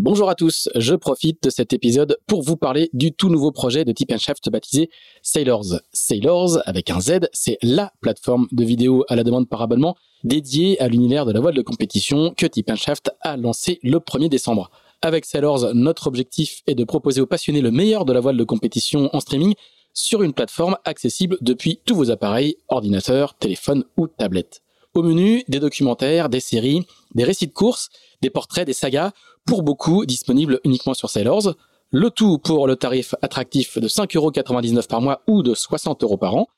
Bonjour à tous, je profite de cet épisode pour vous parler du tout nouveau projet de Tip Shaft baptisé Sailors. Sailors, avec un Z, c'est LA plateforme de vidéo à la demande par abonnement dédiée à l'univers de la voile de compétition que Tip Shaft a lancé le 1er décembre. Avec Sailors, notre objectif est de proposer aux passionnés le meilleur de la voile de compétition en streaming sur une plateforme accessible depuis tous vos appareils, ordinateurs, téléphones ou tablettes. Au menu, des documentaires, des séries, des récits de courses, des portraits, des sagas, pour beaucoup disponibles uniquement sur Sailors. Le tout pour le tarif attractif de 5,99€ par mois ou de 60 euros par an.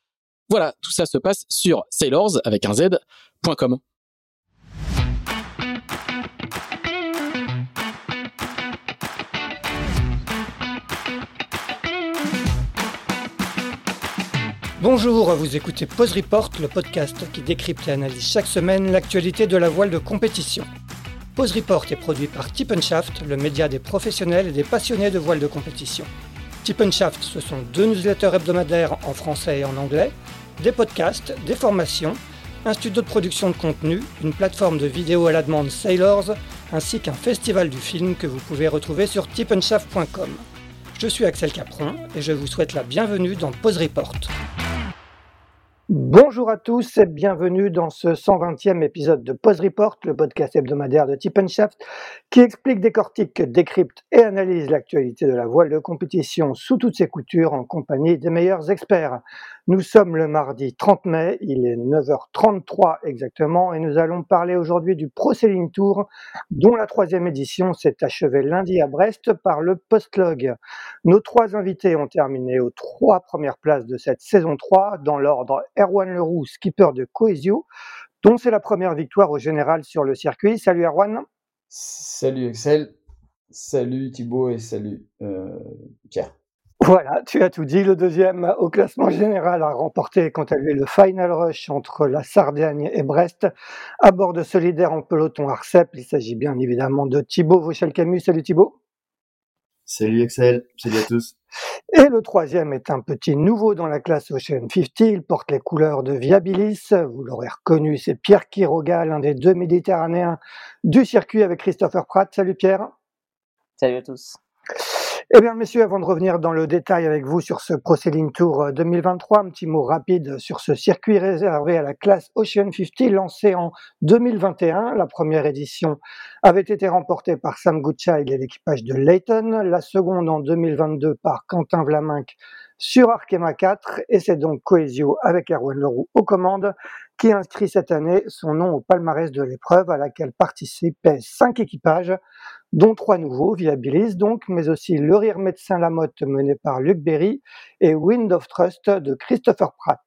Voilà, tout ça se passe sur sailors avec un z.com. Bonjour, vous écoutez Pause Report, le podcast qui décrypte et analyse chaque semaine l'actualité de la voile de compétition. Pause Report est produit par Tip le média des professionnels et des passionnés de voile de compétition. Tip ce sont deux newsletters hebdomadaires en français et en anglais, des podcasts, des formations, un studio de production de contenu, une plateforme de vidéo à la demande Sailors, ainsi qu'un festival du film que vous pouvez retrouver sur tipenshaft.com. Je suis Axel Capron et je vous souhaite la bienvenue dans Pause Report. Bonjour à tous et bienvenue dans ce 120e épisode de Pause Report, le podcast hebdomadaire de Tip qui explique, décortique, décrypte et analyse l'actualité de la voile de compétition sous toutes ses coutures en compagnie des meilleurs experts. Nous sommes le mardi 30 mai, il est 9h33 exactement, et nous allons parler aujourd'hui du Pro Sailing Tour, dont la troisième édition s'est achevée lundi à Brest par le Postlog. Nos trois invités ont terminé aux trois premières places de cette saison 3, dans l'ordre Erwan Leroux, skipper de Coesio, dont c'est la première victoire au général sur le circuit. Salut Erwan. Salut Excel, salut Thibaut et salut euh, Pierre. Voilà, tu as tout dit. Le deuxième au classement général a remporté quant à lui le Final Rush entre la Sardaigne et Brest à bord de Solidaire en peloton Arcep. Il s'agit bien évidemment de Thibaut Vauchel-Camus. Salut Thibaut. Salut Excel, salut à tous. Et le troisième est un petit nouveau dans la classe Ocean 50. Il porte les couleurs de Viabilis. Vous l'aurez reconnu, c'est Pierre Quiroga, l'un des deux Méditerranéens du circuit avec Christopher Pratt. Salut Pierre. Salut à tous. Eh bien, messieurs, avant de revenir dans le détail avec vous sur ce Pro Tour 2023, euh, un petit mot rapide sur ce circuit réservé à la classe Ocean 50 lancé en 2021. La première édition avait été remportée par Sam Goodchild et l'équipage de Layton, la seconde en 2022 par Quentin Vlaminck sur Arkema 4 et c'est donc Coesio avec Erwan Leroux aux commandes qui inscrit cette année son nom au palmarès de l'épreuve à laquelle participent cinq équipages dont trois nouveaux, Viabilis donc, mais aussi Le Rire Médecin Lamotte mené par Luc Berry et Wind of Trust de Christopher Pratt.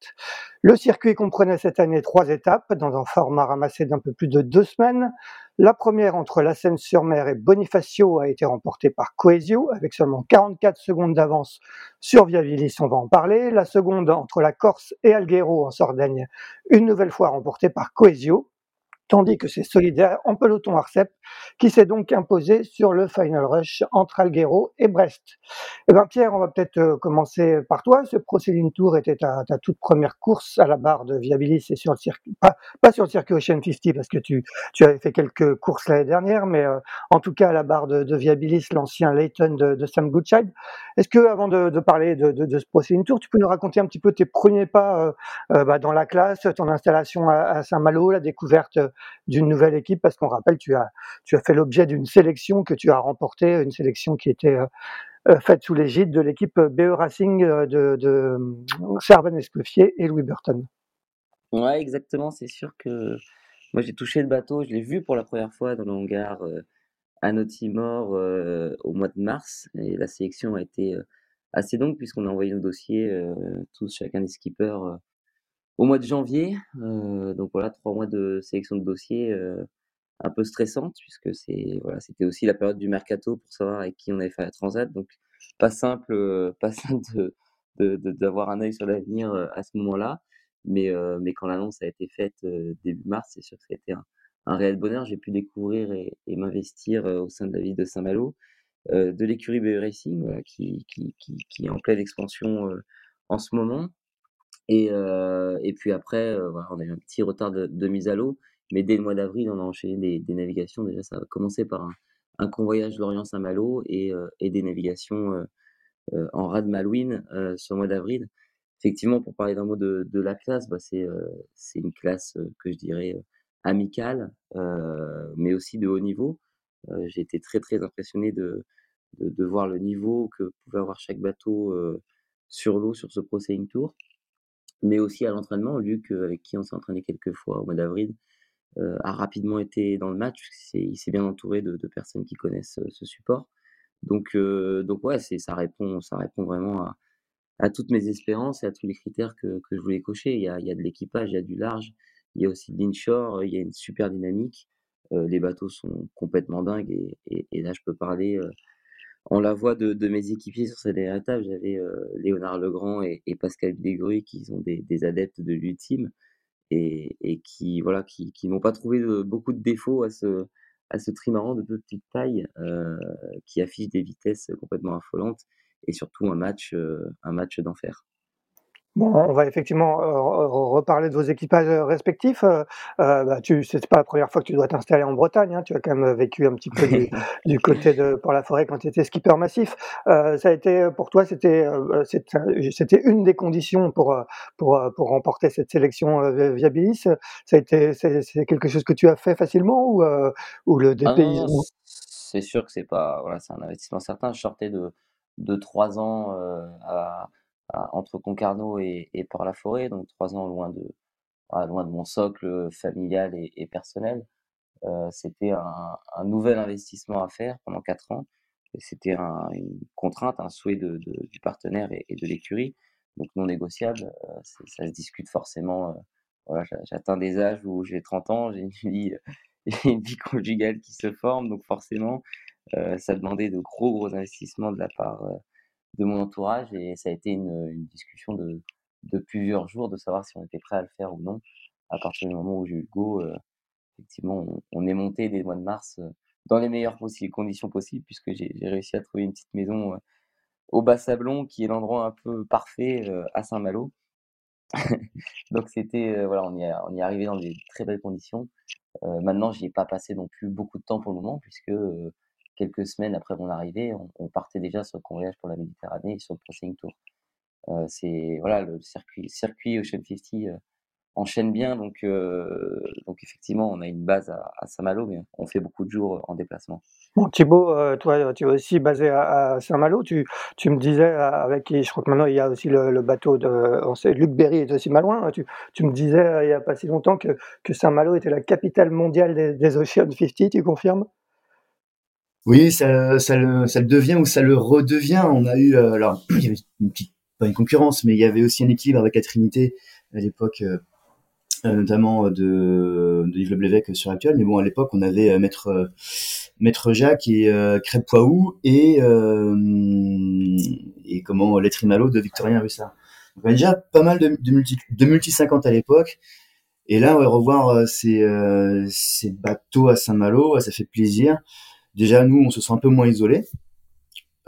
Le circuit comprenait cette année trois étapes dans un format ramassé d'un peu plus de deux semaines. La première entre la Seine-sur-Mer et Bonifacio a été remportée par Coesio avec seulement 44 secondes d'avance sur Viabilis, on va en parler. La seconde entre la Corse et Alghero en Sardaigne, une nouvelle fois remportée par Coesio tandis que c'est Solidaire en peloton Arcep qui s'est donc imposé sur le Final Rush entre Alghero et Brest. Eh bien Pierre, on va peut-être euh, commencer par toi. Ce Procéding Tour était ta, toute première course à la barre de Viabilis et sur le circuit, pas, sur le circuit Ocean 50 parce que tu, tu avais fait quelques courses l'année dernière, mais euh, en tout cas à la barre de, de Viabilis, l'ancien Layton de, de, Sam Goodchild. Est-ce que avant de, de parler de, de, ce Procéding Tour, tu peux nous raconter un petit peu tes premiers pas euh, bah, dans la classe, ton installation à, à Saint-Malo, la découverte d'une nouvelle équipe parce qu'on rappelle, tu as, tu as fait l'objet d'une sélection que tu as remportée, une sélection qui était euh, euh, faite sous l'égide de l'équipe BE Racing euh, de, de Servan Escoffier et Louis Burton. Ouais, exactement. C'est sûr que moi j'ai touché le bateau, je l'ai vu pour la première fois dans le hangar à Nautimor au mois de mars et la sélection a été assez longue puisqu'on a envoyé nos dossiers tous chacun des skippers au mois de janvier. Euh, donc voilà, trois mois de sélection de dossiers euh, un peu stressante, puisque c'est voilà, c'était aussi la période du mercato pour savoir avec qui on avait fait la transat. Donc pas simple, euh, pas simple de, d'avoir un œil sur l'avenir à ce moment-là. Mais, mais quand l'annonce a été faite début mars, c'est sûr que c'était un, un réel bonheur. J'ai pu découvrir et, m'investir au sein de la ville de Saint-Malo, de l'écurie BE Racing, qui, qui, qui, qui, est en pleine expansion en ce moment. Et, euh, et puis après, euh, voilà, on a eu un petit retard de, de mise à l'eau, mais dès le mois d'avril, on a enchaîné des, des navigations. Déjà, ça a commencé par un, un convoyage Lorient-Saint-Malo et, et des navigations en rade Malouine sur le mois d'avril. Effectivement, pour parler d'un mot de, de la classe, bah, c'est c'est une classe que je dirais amicale, mais aussi de haut niveau. J'ai été très très impressionné de, de, de, voir le niveau que pouvait avoir chaque bateau sur l'eau sur ce Pro Sailing Tour, mais aussi à l'entraînement. Luc, avec qui on s'est entraîné quelques fois au mois d'avril, a rapidement été dans le match. Il s'est bien entouré de, personnes qui connaissent ce support. Donc, donc ouais, ça répond, ça répond vraiment à, toutes mes espérances et à tous les critères que, que je voulais cocher. Il y a, il y a de l'équipage, il y a du large, il y a aussi de l'inshore, il y a une super dynamique. Euh, les bateaux sont complètement dingues et, là je peux parler euh, en la voix de, mes équipiers sur cette dernière étape. J'avais euh, Léonard Legrand et, Pascal Desgruy qui sont des, adeptes de l'ultime et, qui voilà qui, n'ont pas trouvé beaucoup de défauts à ce trimaran de petite taille euh, qui affiche des vitesses complètement affolantes et surtout un match, un match d'enfer. Bon, on va effectivement reparler de vos équipages respectifs. Euh, bah, tu, c'est pas la première fois que tu dois t'installer en Bretagne. Hein. Tu as quand même vécu un petit peu du, du côté de pour la forêt quand tu étais skipper massif. Euh, ça a été pour toi, c'était c'était une des conditions pour pour pour remporter cette sélection Viabilis. Ça a été c'est quelque chose que tu as fait facilement ou ou le dépaysement? Ah c'est sûr que c'est pas voilà, c'est un investissement certain. Je sortais de de trois ans à entre Concarneau et, et Port-la-Forêt, donc trois ans loin de, loin de mon socle familial et, personnel. Euh, c'était un, un, nouvel investissement à faire pendant quatre ans. Et c'était un, une contrainte, un souhait de, de, du partenaire et, de l'écurie, donc non négociable. Euh, ça se discute forcément. Euh, voilà, j'atteins des âges où j'ai 30 ans, j'ai une vie, une vie conjugale qui se forme, donc forcément, euh, ça demandait de gros gros investissements de la part de mon entourage et ça a été une, discussion de, de, plusieurs jours de savoir si on était prêt à le faire ou non. À partir du moment où j'ai eu le go, euh, effectivement, on, est monté le mois de mars euh, dans les meilleures conditions possibles puisque j'ai réussi à trouver une petite maison euh, au Bas-Sablon qui est l'endroit un peu parfait à Saint-Malo. Donc c'était voilà, on y, on y est arrivé dans des très belles conditions. maintenant, j'y ai pas passé non plus beaucoup de temps pour le moment puisque quelques semaines après mon arrivée, on, partait déjà sur le convoyage pour la Méditerranée et sur le Pro Tour. Euh, c'est voilà le circuit circuit Ocean 50 euh, enchaîne bien donc euh, donc effectivement on a une base à, Saint-Malo mais on fait beaucoup de jours en déplacement. Bon Thibaut, toi tu es aussi basé à, Saint-Malo. Tu, tu me disais avec je crois que maintenant il y a aussi le, bateau de Luc Berry est aussi malouin. Tu, tu me disais il y a pas si longtemps que, que Saint-Malo était la capitale mondiale des, des Ocean 50. Tu confirmes? Oui, ça, ça, le, ça le devient ou ça le redevient. On a eu, euh, alors, il y avait une petite, pas une concurrence, mais il y avait aussi un équilibre avec la Trinité à l'époque, euh, euh notamment de, de Yves sur Actuel. Mais bon, à l'époque, on avait euh, Maître, Maître Jacques et euh, Crêpe et, et comment, Letrimalo de Victorien Russard. Donc, on avait déjà pas mal de, de multi, de multi 50 à l'époque. Et là, on va revoir ces, ces bateaux à Saint-Malo, ça fait plaisir déjà nous on se sent un peu moins isolé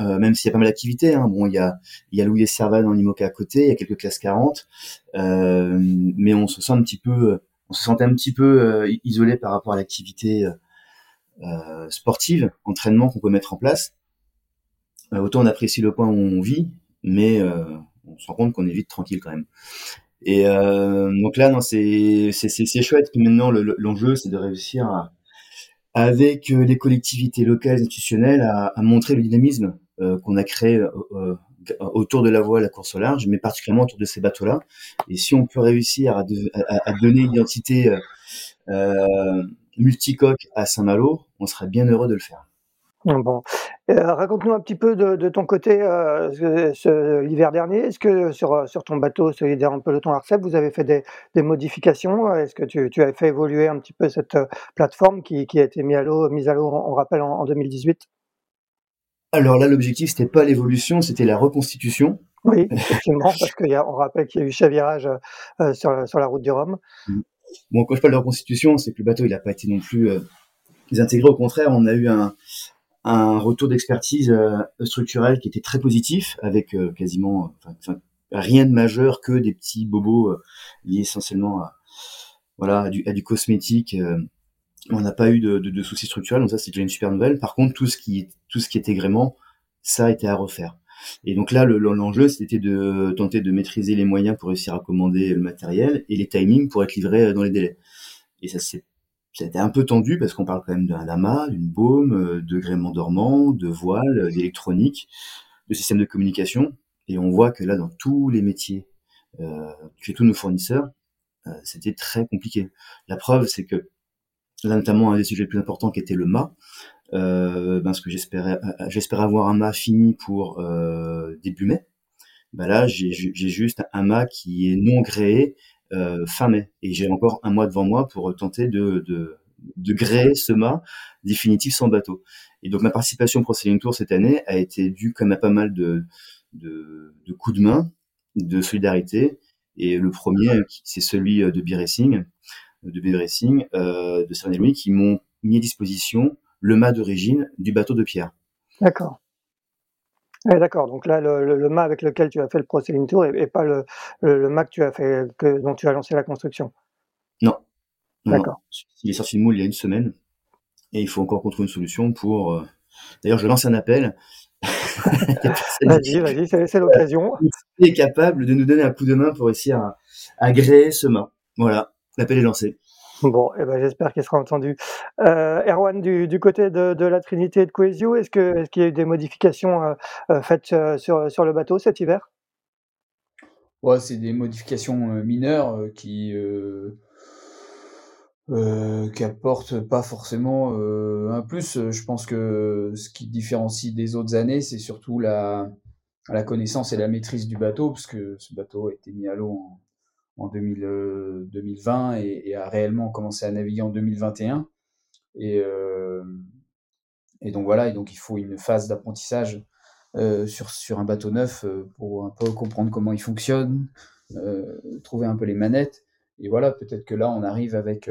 euh, même s'il y a pas mal d'activités hein. bon il y a il y a Louis Servan en Imoca à côté il y a quelques classes 40 euh, mais on se sent un petit peu on se sentait un petit peu euh, isolé par rapport à l'activité euh, sportive entraînement qu'on peut mettre en place euh, autant on apprécie le point où on vit mais on se rend compte qu'on est vite tranquille quand même et donc là non c'est c'est c'est chouette maintenant l'enjeu c'est de réussir à avec euh, les collectivités locales institutionnelles à, à montrer le dynamisme euh, qu'on a créé euh, autour de la voie, la course au large, mais particulièrement autour de ces bateaux-là. Et si on peut réussir à, à, à donner une identité multicoque à Saint-Malo, on serait bien heureux de le faire. Bon, euh, raconte-nous un petit peu de, de ton côté euh, l'hiver dernier. Est-ce que sur, sur ton bateau solidaire en peloton Arcep, vous avez fait des, des modifications? Est-ce que tu, tu as fait évoluer un petit peu cette euh, plateforme qui, qui a été mise à l'eau, mise à l'eau, on rappelle, en, en 2018 Alors là, l'objectif, c'était pas l'évolution, c'était la reconstitution. Oui, effectivement, parce qu'on rappelle qu'il y a eu chavirage euh, sur, sur la route du Rhum. Bon, quand je parle de reconstitution, c'est que le bateau, il n'a pas été non plus euh, intégré. Au contraire, on a eu un, un retour d'expertise euh, structurelle qui était très positif, avec euh, quasiment enfin, rien de majeur que des petits bobos euh, liés essentiellement à voilà à du, à du cosmétique on n'a pas eu de, de, de, soucis structurels, donc ça c'est déjà une super nouvelle. Par contre, tout ce qui tout ce qui était gréement, ça été à refaire. Et donc là, l'enjeu, c'était de tenter de maîtriser les moyens pour réussir à commander le matériel et les timings pour être livré dans les délais. Et ça s'est ça a été un peu tendu parce qu'on parle quand même d'un lama, d'une baume, de gréement dormant, de voile, d'électronique, de système de communication. Et on voit que là, dans tous les métiers, euh, chez tous nos fournisseurs, euh, c'était très compliqué. La preuve, c'est que là, notamment, un des sujets les plus importants qui était le mât, euh, ben, ce que j'espérais, euh, j'espérais avoir un mât fini pour euh, début mai. Ben là, j'ai juste un mât qui est non gréé euh, fin mai, et j'ai encore un mois devant moi pour tenter de, de, de gréer ce mât définitif sans bateau. Et donc ma participation pour Sailing Tour cette année a été due comme à pas mal de, de, de coups de main, de solidarité. Et le premier, c'est celui de B-Racing, de B-Racing, euh, de saint Louis, qui m'ont mis à disposition le mât d'origine du bateau de Pierre. D'accord. D'accord. Donc là, le, le, mât avec lequel tu as fait le Pro Sailing Tour et, pas le, le, mât que tu as fait, que, dont tu as lancé la construction? Non. D'accord. Il est sorti de moule il y a une semaine et il faut encore qu'on trouve une solution pour. Euh, d'ailleurs, je lance un appel. vas-y, vas-y, c'est l'occasion. Qui est capable de nous donner un coup de main pour réussir à, à gréer ce mât. Voilà, l'appel est lancé. Bon, eh ben, j'espère qu'il sera entendu. Euh, Erwan, du, côté de, la Trinité et de Coesio, est-ce qu'il y a eu des modifications euh, euh faites sur, le bateau cet hiver? Ouais, c'est des modifications mineures qui euh, qui pas forcément un plus. Je pense que ce qui différencie des autres années, c'est surtout la, la connaissance et la maîtrise du bateau, parce que ce bateau a été mis à l'eau en, en 2000, 2020 euh, et, a réellement commencé à naviguer en 2021. Et, euh, et donc voilà, et donc il faut une phase d'apprentissage euh, sur, sur un bateau neuf pour un peu comprendre comment il fonctionne, trouver un peu les manettes et voilà, peut-être que là, on arrive avec,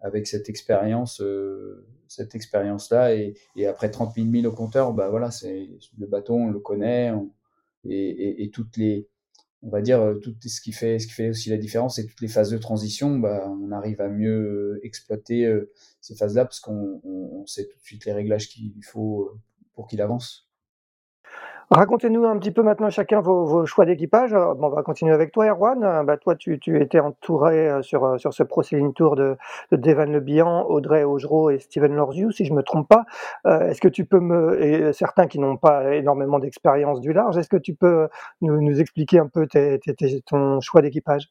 avec cette expérience, cette expérience-là, et, après 30 000 milles au compteur, bah voilà, c'est le bateau, on le connaît, et, et, toutes les, on va dire, tout ce qui fait, ce qui fait aussi la différence, c'est toutes les phases de transition, bah, on arrive à mieux exploiter euh, ces phases-là parce qu'on on sait tout de suite les réglages qu'il faut pour qu'il avance. Racontez-nous un petit peu maintenant chacun vos, choix d'équipage. Bon, on va continuer avec toi, Erwan. Bah, toi, tu, étais entouré euh, sur, euh, sur ce Pro Tour de, de Devan Le Bihan, Audrey Augereau et Steven Lorziou, si je me trompe pas. Euh, est-ce que tu peux me, et certains qui n'ont pas énormément d'expérience du large, est-ce que tu peux nous, expliquer un peu ton choix d'équipage?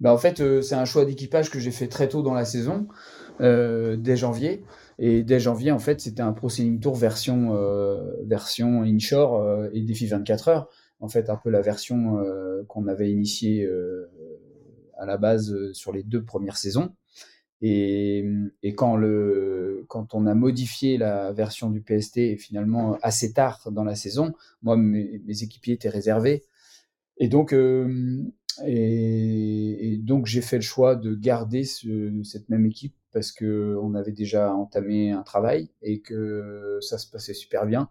Bah en fait, c'est un choix d'équipage que j'ai fait très tôt dans la saison, euh, dès janvier. Et dès janvier, en fait, c'était un Pro Sailing Tour version, euh, version inshore euh, et défi 24 heures. En fait, un peu la version euh, qu'on avait initiée à la base sur les deux premières saisons. Et, quand, le, quand on a modifié la version du PST finalement assez tard dans la saison, moi, mes, équipiers étaient réservés. Et donc, et, donc j'ai fait le choix de garder ce, cette même équipe parce que on avait déjà entamé un travail et que ça se passait super bien.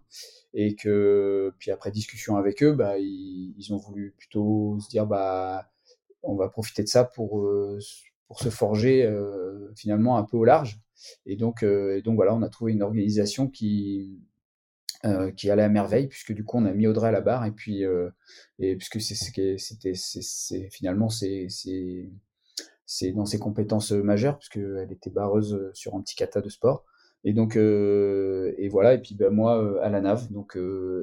Et que puis après discussion avec eux, bah ils, ont voulu plutôt se dire bah on va profiter de ça pour euh, pour se forger euh, finalement un peu au large. Et donc euh, et donc voilà on a trouvé une organisation qui qui allait à merveille puisque du coup on a mis Audrey à la barre. Et puis et puisque c'est c'était c'est finalement c'est c'est dans ses compétences majeures puisqu'elle était barreuse sur un petit kata de sport. Et donc euh, et voilà et puis ben moi à la nave donc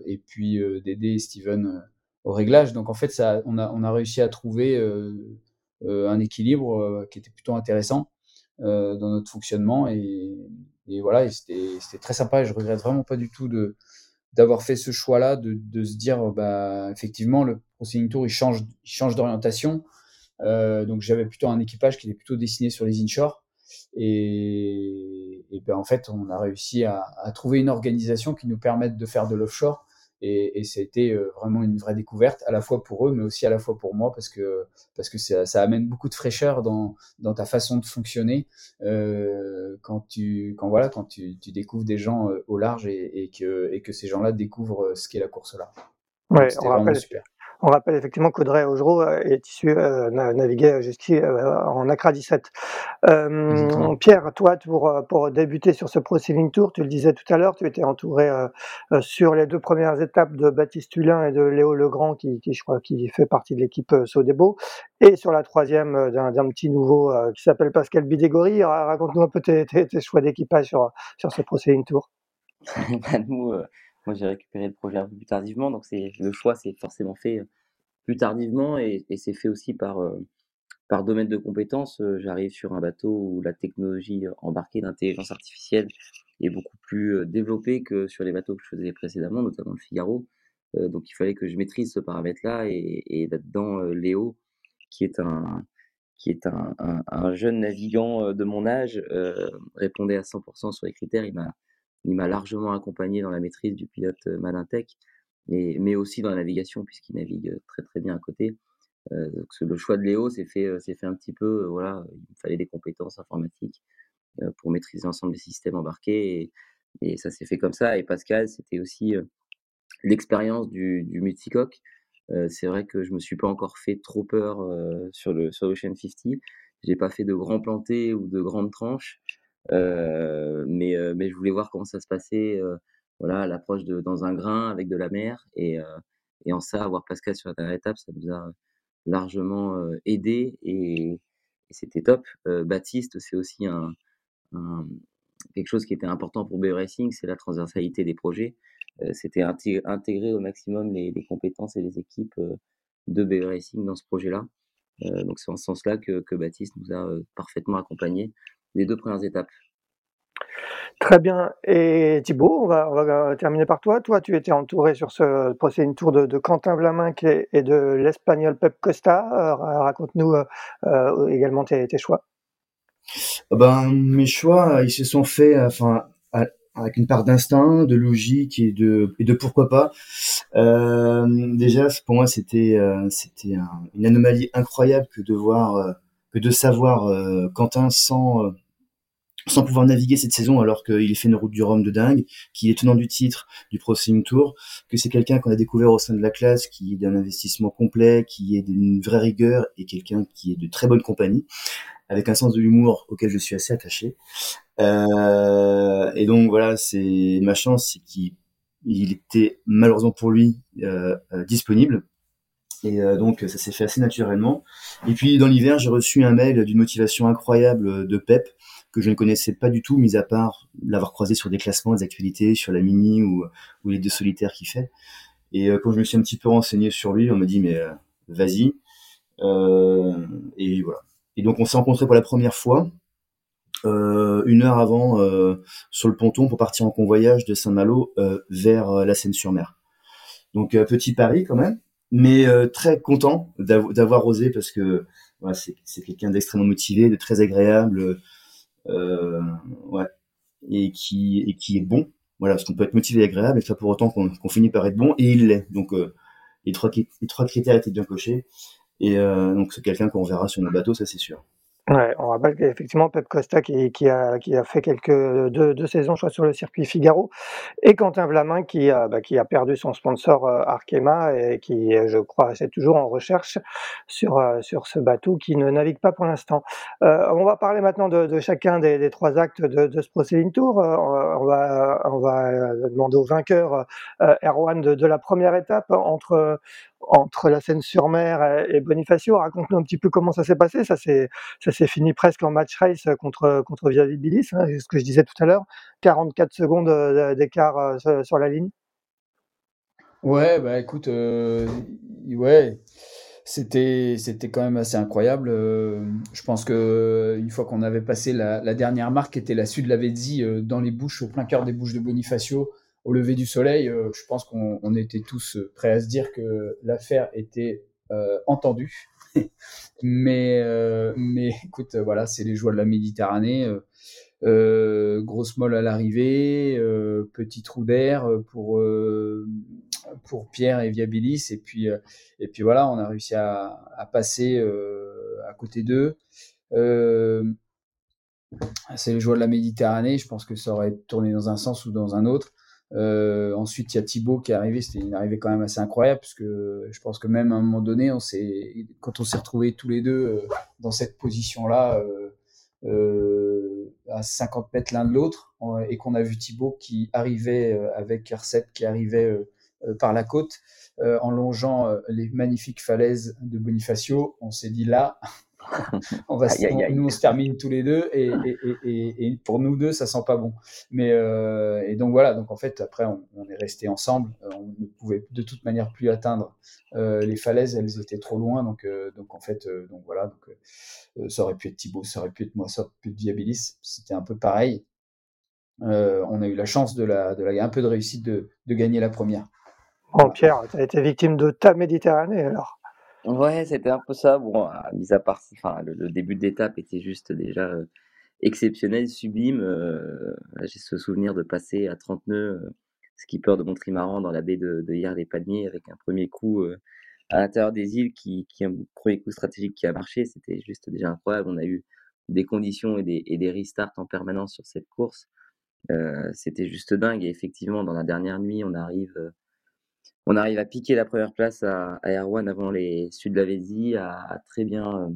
et puis Dédé et Steven au réglage. Donc en fait ça on a on a réussi à trouver un équilibre qui était plutôt intéressant dans notre fonctionnement. Et, et voilà, c'était très sympa. Et je regrette vraiment pas du tout de d'avoir fait ce choix-là, de, de, se dire, bah, effectivement, le Pro Tour, il change, il change d'orientation. Euh, donc, j'avais plutôt un équipage qui était plutôt dessiné sur les inshore. Et, et ben, en fait, on a réussi à, à, trouver une organisation qui nous permette de faire de l'offshore et, et ça a été euh, vraiment une vraie découverte, à la fois pour eux, mais aussi à la fois pour moi, parce que, parce que ça, ça amène beaucoup de fraîcheur dans, dans ta façon de fonctionner euh, quand, tu, quand, voilà, quand tu, tu découvres des gens euh, au large et, et, que, et que ces gens-là découvrent ce qu'est la course au large. Ouais, on rappelle, super. On rappelle effectivement qu'Audrey Augereau est issu, naviguait jusqu'ici en Accra 17. Pierre, toi, pour, pour débuter sur ce Pro Sailing Tour, tu le disais tout à l'heure, tu étais entouré sur les deux premières étapes de Baptiste Hulin et de Léo Legrand, qui, qui je crois qui fait partie de l'équipe Sodebo, et sur la troisième d'un petit nouveau qui s'appelle Pascal Bidégory. Raconte-nous un peu tes, tes, choix d'équipage sur, sur ce Pro Sailing Tour. bah nous, moi, j'ai récupéré le projet un peu plus tardivement, donc c'est le choix s'est forcément fait euh, plus tardivement et, c'est fait aussi par euh, par domaine de compétences. Euh, j'arrive sur un bateau où la technologie embarquée d'intelligence artificielle est beaucoup plus développée que sur les bateaux que je faisais précédemment, notamment le Figaro. donc il fallait que je maîtrise ce paramètre-là et, et là-dedans Léo, qui est un qui est un jeune navigant de mon âge, répondait à 100% sur les critères. Il m'a il m'a largement accompagné dans la maîtrise du pilote Malintech, mais aussi dans la navigation puisqu'il navigue très très bien à côté. Le choix de Léo s'est fait, un petit peu, voilà, il fallait des compétences informatiques pour maîtriser l'ensemble des systèmes embarqués et, ça s'est fait comme ça. Et Pascal, c'était aussi l'expérience du, du multicoque. c'est vrai que je me suis pas encore fait trop peur sur le sur Ocean 50. J'ai pas fait de grands plantés ou de grandes tranches. Euh, mais, euh, mais je voulais voir comment ça se passait, euh, voilà, l'approche de dans un grain avec de la mer et, et en ça, avoir Pascal sur la dernière étape, ça nous a largement aidé et, et c'était top. Baptiste, c'est aussi un, un, quelque chose qui était important pour BE Racing, c'est la transversalité des projets. C'était intégrer au maximum les, les, compétences et les équipes de BE Racing dans ce projet-là. donc c'est en ce sens-là que, que Baptiste nous a parfaitement accompagnés les deux premières étapes. Très bien. Et Thibaut, on va, on va, terminer par toi. Toi, tu étais entouré sur ce procès tour de, de Quentin Vlaminck et, de l'Espagnol Pep Costa. Euh, raconte-nous euh, euh, également tes, tes, choix. Ah ben, mes choix, ils se sont faits enfin, avec une part d'instinct, de logique et de, et de pourquoi pas. Euh, déjà, pour moi, c'était c'était une anomalie incroyable que de voir que de savoir Quentin sans sans pouvoir naviguer cette saison alors qu'il fait une route du Rhum de dingue, qui est tenant du titre du Pro Tour, que c'est quelqu'un qu'on a découvert au sein de la classe, qui est d'un investissement complet, qui est d'une vraie rigueur et quelqu'un qui est de très bonne compagnie, avec un sens de l'humour auquel je suis assez attaché. Euh, et donc voilà, c'est ma chance, c'est qu'il il était malheureusement pour lui euh, euh disponible. Et euh, donc ça s'est fait assez naturellement. Et puis dans l'hiver, j'ai reçu un mail d'une motivation incroyable de Pep que je ne connaissais pas du tout, mis à part l'avoir croisé sur des classements, des actualités, sur la mini ou, ou les deux solitaires qu'il fait. Et euh, quand je me suis un petit peu renseigné sur lui, on m'a dit mais euh, vas-y. Euh, et voilà. Et donc on s'est rencontrés pour la première fois euh, une heure avant sur le ponton pour partir en convoyage de Saint-Malo vers la Seine-sur-Mer. Donc petit pari quand même, mais très content d'avoir osé parce que voilà, c'est quelqu'un d'extrêmement motivé, de très agréable euh, ouais, et qui est bon. Voilà, parce qu'on peut être motivé et agréable, et ça pour autant qu'on finit par être bon, et il l'est. Donc euh, les trois les trois critères étaient bien cochés, et euh, donc c'est quelqu'un qu'on verra sur nos bateaux, ça c'est sûr. On rappelle qu'effectivement Pep Costa qui, a, qui a fait quelques deux, deux saisons sur le circuit Figaro et Quentin Vlamin qui a, bah, qui a perdu son sponsor euh, Arkema et qui je crois c'est toujours en recherche sur, euh, sur ce bateau qui ne navigue pas pour l'instant. Euh, on va parler maintenant de, chacun des, trois actes de, de ce Proceeding Tour. On va, on va demander au vainqueur Erwan de, de la première étape entre entre la Seine-sur-Mer et Bonifacio. Raconte-nous un petit peu comment ça s'est passé. Ça s'est, fini presque en match race contre, contre Viabilis, hein, ce que je disais tout à l'heure. 44 secondes euh, d'écart euh, sur la ligne. Ouais, bah écoute, euh, ouais, c'était, c'était quand même assez incroyable. je pense que une fois qu'on avait passé la, dernière marque, qui était la Sud Lavezzi, dans les bouches, au plein cœur des bouches de Bonifacio, au lever du soleil, euh, je pense qu'on était tous prêts à se dire que l'affaire était euh, entendue. mais, euh, mais écoute, voilà, c'est les joies de la Méditerranée. grosse molle à l'arrivée, petit trou d'air pour Pierre et Viabilis et puis voilà, on a réussi à passer à côté d'eux. c'est les joies de la Méditerranée. Je pense que ça aurait tourné dans un sens ou dans un autre. Euh, ensuite, il y a Thibaut qui est arrivé. C'était une arrivée quand même assez incroyable parce que je pense que même à un moment donné, on quand on s'est retrouvés tous les deux euh, dans cette position-là, euh, euh à 50 mètres l'un de l'autre, et qu'on a vu Thibaut qui arrivait avec Arcep qui arrivait par la côte, en longeant les magnifiques falaises de Bonifacio, on s'est dit là, on va, nous on se termine tous les deux et, et, et, pour nous deux ça sent pas bon. Mais euh, et donc voilà, donc en fait après on, est resté ensemble, euh, on ne pouvait de toute manière plus atteindre euh, les falaises, elles étaient trop loin, donc donc en fait donc voilà donc ça aurait pu être Thibaut, ça aurait pu être moi, ça aurait pu être Viabilis, c'était un peu pareil. on a eu la chance de la de la un peu de réussite de, de gagner la première. Oh Pierre, tu as été victime de ta Méditerranée alors. Ouais, c'était un peu ça. Bon, mis à part, enfin, le, début de l'étape était juste déjà euh, exceptionnel, sublime. Euh, j'ai ce souvenir de passer à 30 nœuds, euh, skipper de mon trimaran dans la baie de, de Hier les Palmiers avec un premier coup à l'intérieur des îles qui, qui un premier coup stratégique qui a marché. C'était juste déjà incroyable. On a eu des conditions et des, et des restarts en permanence sur cette course. c'était juste dingue. Et effectivement, dans la dernière nuit, on arrive on arrive à piquer la première place à, Erwan avant les Sud de à, à très bien, euh,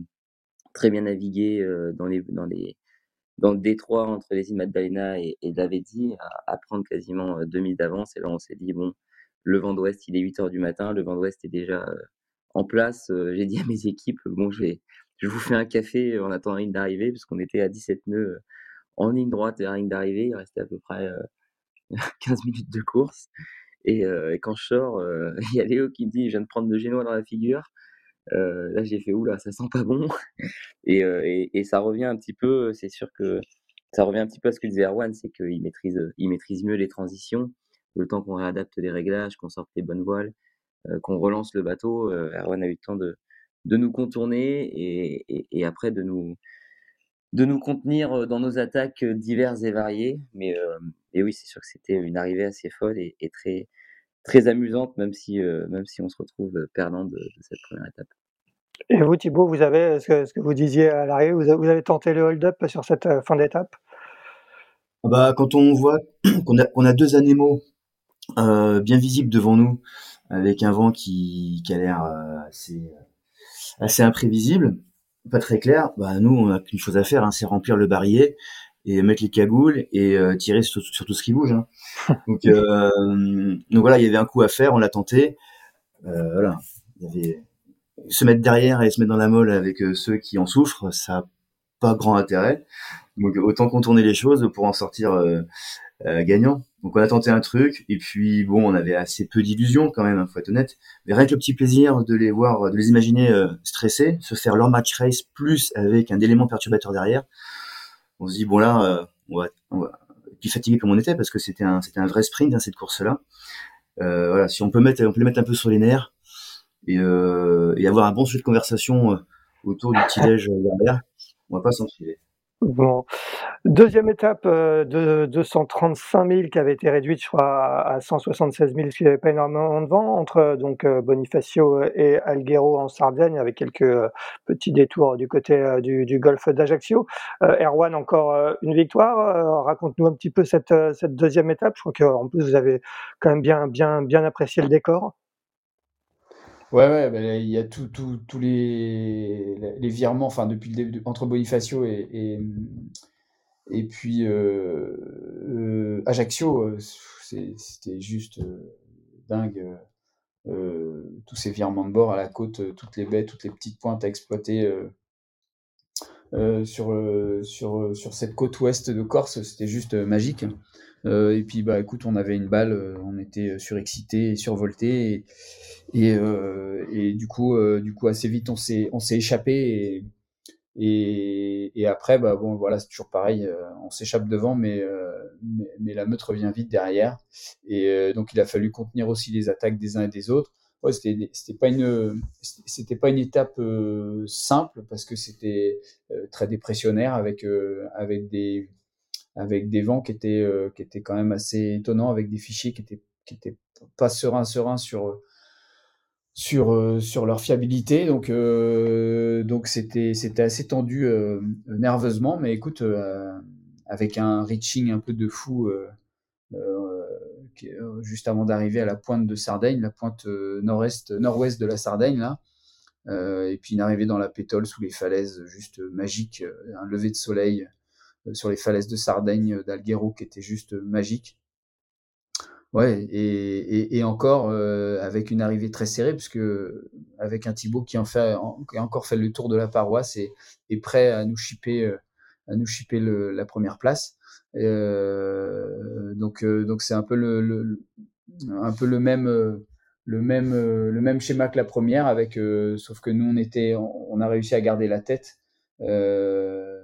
très naviguer euh, dans le détroit entre les îles Magdalena et, et à, prendre quasiment euh, deux minutes d'avance. Et là, on s'est dit, bon, le vent d'ouest, il est 8 heures du matin, le vent d'ouest est déjà en place. J'ai dit à mes équipes, bon, je vais, vous fais un café en attendant la ligne d'arrivée, puisqu'on était à 17 nœuds en ligne droite et la ligne d'arrivée. Il restait à peu près 15 minutes de course. Et, quand je sors, il y a Léo qui me dit, je viens de prendre de génois dans la figure. Là, j'ai fait, oula, ça sent pas bon. et, ça revient un petit peu, c'est sûr que ça revient un petit peu à ce que disait Erwan, c'est qu'il maîtrise, mieux les transitions. Le temps qu'on réadapte les réglages, qu'on sorte les bonnes voiles, qu'on relance le bateau, Erwan a eu le temps de, nous contourner et, après de nous, de nous contenir dans nos attaques diverses et variées. Mais et oui, c'est sûr que c'était une arrivée assez folle et, et très, très amusante, même si, euh, même si on se retrouve perdant de, de, cette première étape. Et vous, Thibaut, vous avez, ce que, ce que vous disiez à l'arrivée, vous, vous, avez tenté le hold-up sur cette euh, fin d'étape? Ah bah, Quand on voit qu'on a, qu'on a deux animaux euh, bien visibles devant nous, avec un vent qui, qui a l'air euh, assez, assez imprévisible, pas très clair, bah, nous, on n'a qu'une chose à faire, hein, c'est remplir le barillet et mettre les cagoules et euh, tirer sur, tout ce qui bouge. Hein. Donc, euh, donc voilà, il y avait un coup à faire, on l'a tenté. Euh, voilà, il y avait se mettre derrière et se mettre dans la molle avec euh, ceux qui en souffrent, ça n'a pas grand intérêt. Donc autant contourner les choses pour en sortir euh, gagnant. Donc on a tenté un truc et puis bon, on avait assez peu d'illusions quand même, hein, faut être honnête. Mais rien que le petit plaisir de les voir, de les imaginer stressés, se faire leur match race plus avec un élément perturbateur derrière on se dit bon là, euh, on va, on va, puis fatigué comme on était parce que c'était un, c'était un vrai sprint hein, cette course-là. Euh, voilà, si on peut mettre, on peut les mettre un peu sur les nerfs et, euh, et avoir un bon sujet de conversation euh, autour du petit-déj derrière, on va pas s'en priver. Bon. Deuxième étape euh, de 235 000 qui avait été réduite, je crois, à 176 000, ce qui n'avait pas énormément de vent, entre donc euh, Bonifacio et Alghero en Sardaigne, avec quelques euh, petits détours du côté du, du golfe d'Ajaccio. Erwan, encore une victoire. Raconte-nous un petit peu cette, cette deuxième étape. Je crois qu'en plus, vous avez quand même bien, bien, bien apprécié le décor. Ouais, ouais, bah, il y a tous les, les virements, enfin, depuis le début, entre Bonifacio et, et, puis euh, euh, Ajaccio, euh, c'était juste dingue. tous ces virements de bord à la côte, toutes les baies, toutes les petites pointes à exploiter sur, sur, sur cette côte ouest de Corse, c'était juste magique. et puis, bah, écoute, on avait une balle, on était surexcité et survolté. Et, et, euh, et du coup, euh, du coup, assez vite, on s'est, échappé. Et, après, bah bon, voilà, c'est toujours pareil. Euh, on s'échappe devant, mais, mais, la meute revient vite derrière. Et donc, il a fallu contenir aussi les attaques des uns et des autres. C'était, c'était pas une, c'était pas une étape simple parce que c'était très dépressionnaire avec avec des avec des vents qui étaient qui étaient quand même assez étonnants, avec des fichiers qui étaient qui étaient pas sereins sereins sur sur, euh, sur leur fiabilité. Donc, euh, donc c'était, c'était assez tendu euh, nerveusement. Mais écoute, avec un reaching un peu de fou juste avant d'arriver à la pointe de Sardaigne, la pointe nord-est, nord-ouest de la Sardaigne là. et puis une arrivée dans la pétole sous les falaises juste magique, un lever de soleil sur les falaises de Sardaigne d'Alghero qui était juste magique. Ouais, et, encore euh, avec une arrivée très serrée, puisque avec un Thibaut qui qui a encore fait le tour de la paroisse et est prêt à nous chipper, euh, à nous chipper la première place. Euh, donc, euh, donc c'est un peu le, même, schéma que la première, avec sauf que nous on était, on, a réussi à garder la tête. Euh,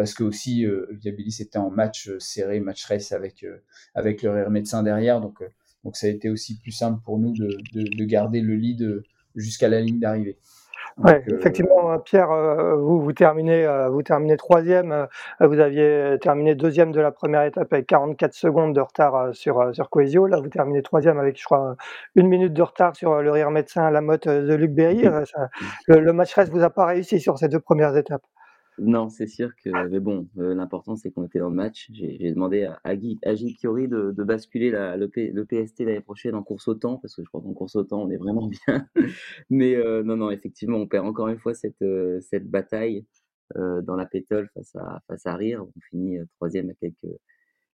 parce que aussi euh, Viabilis était en match euh, serré, match race avec, euh, avec le Real médecin derrière. Donc, donc ça a été aussi plus simple pour nous de, de, garder le lead jusqu'à la ligne d'arrivée. Oui, effectivement, Pierre, vous, vous terminez, vous terminez troisième. Vous aviez terminé deuxième de la première étape avec 44 secondes de retard sur, sur Coesio. Là, vous terminez troisième avec, je crois, une minute de retard sur le rire médecin la motte de Luc Berry. le, le match race vous a pas réussi sur ces deux premières étapes. Non, c'est sûr que mais bon, euh, l'important c'est qu'on était dans le match. J'ai demandé à à Guy Kiori de basculer le PST l'année prochaine en course au temps parce que je crois qu'en course au temps, on est vraiment bien. Mais euh, non, non, effectivement, on perd encore une fois cette, euh, cette bataille, dans la pétole face à face à Rire. On finit, troisième à quelques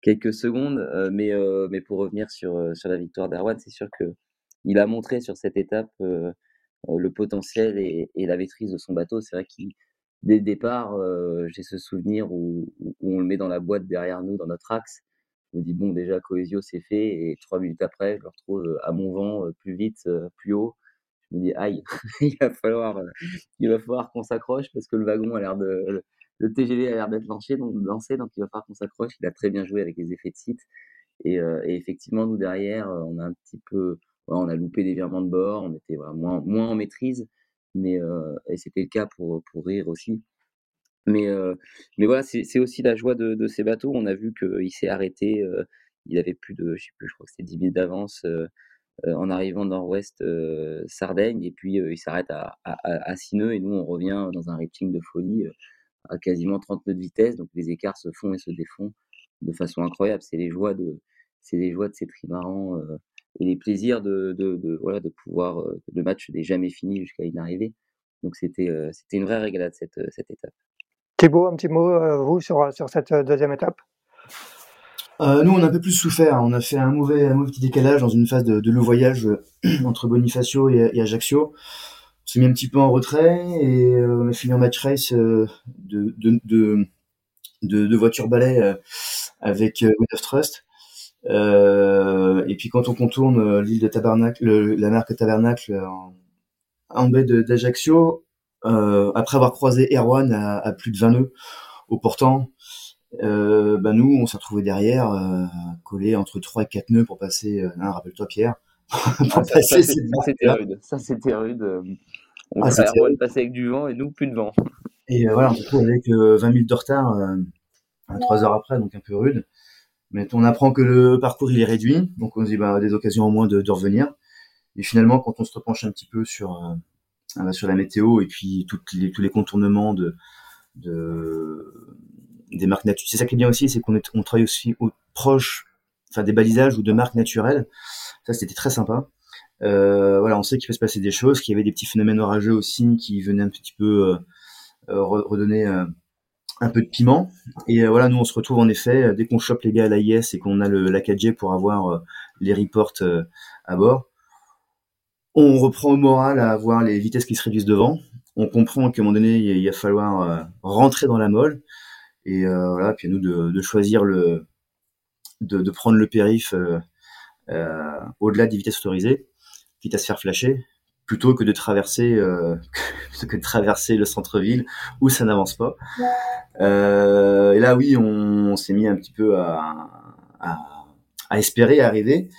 quelques secondes, mais mais pour revenir sur, sur la victoire d'Erwan, c'est sûr qu'il a montré sur cette étape, le potentiel et et la maîtrise de son bateau. C'est vrai qu'il dès le départ, euh, j'ai ce souvenir où, on le met dans la boîte derrière nous, dans notre axe. Je me dis, bon, déjà, Coesio, c'est fait. Et trois minutes après, je le retrouve euh, à mon vent, euh, plus vite, plus haut. Je me dis, aïe, il va falloir, qu'on s'accroche parce que le wagon a l'air de, le TGV a l'air d'être lancé, donc, donc il va falloir qu'on s'accroche. Il a très bien joué avec les effets de site. Et, effectivement, nous derrière, on a un petit peu, on a loupé des virements de bord, on était moins en maîtrise mais et c'était le cas pour pour rire aussi. Mais mais voilà, c'est aussi la joie de, de ces bateaux. On a vu qu'il s'est arrêté. il avait plus de, je sais plus, je crois que c'était 10 minutes d'avance en arrivant nord-ouest Sardaigne, et puis il s'arrête à, à, à, Sineux, et nous on revient dans un rating de folie à quasiment 30 nœuds de vitesse. Donc les écarts se font et se défont de façon incroyable. C'est les joies de, c'est les joies de ces trimarans et les plaisirs de, de, de voilà, de pouvoir. Euh, le match n'est jamais fini jusqu'à une arrivée. Donc c'était euh, c'était une vraie régalade cette, euh, cette étape. Thibaut, un petit mot, vous, sur, sur cette deuxième étape? Euh, nous, on a un peu plus souffert. On a fait un mauvais, un mauvais petit décalage dans une phase de, de voyage entre Bonifacio et, et Ajaccio. On s'est mis un petit peu en retrait et on a fini en match race de, de, de, de, voiture balai avec Wind of Trust. Euh, et puis quand on contourne euh, l'île de Tabernacle, la marque Tabernacle en, en baie d'Ajaccio, euh, après avoir croisé Erwan à, à, plus de 20 nœuds au portant, euh, bah nous, on s'est retrouvé derrière, euh, collé entre 3 et 4 nœuds pour passer, euh, hein, rappelle-toi Pierre, pour ça, c'était rude. Ça, c'était rude. On ah, Erwan passer avec du vent et nous, plus de vent. Et voilà, on se retrouve avec 20 000 de retard, 3 heures après, donc un peu rude. Mais on apprend que le parcours il est réduit, donc on se dit bah, des occasions au moins de, revenir. Et finalement, quand on se repenche un petit peu sur euh, euh sur la météo et puis tous les contournements de, de des marques naturelles, c'est ça qui est bien aussi, c'est qu'on on travaille aussi au, proche, enfin des balisages ou de marques naturelles. Ça c'était très sympa. Euh, voilà, on sait qu'il peut se passer des choses, qu'il y avait des petits phénomènes orageux aussi qui venaient un petit peu euh redonner euh, un peu de piment. Et euh, voilà, nous on se retrouve en effet euh, dès qu'on chope les gars à l'AIS et qu'on a le, la 4G pour avoir euh, les reports à bord. On reprend au moral à avoir les vitesses qui se réduisent devant. On comprend qu'à un moment donné, il, va falloir rentrer dans la molle. Et voilà, puis à nous de, de choisir le, de, de, prendre le périph au-delà des vitesses autorisées, quitte à se faire flasher plutôt que de traverser euh, que de traverser le centre-ville où ça n'avance pas. Euh, et là, oui, on, s'est mis un petit peu à, à, espérer arriver,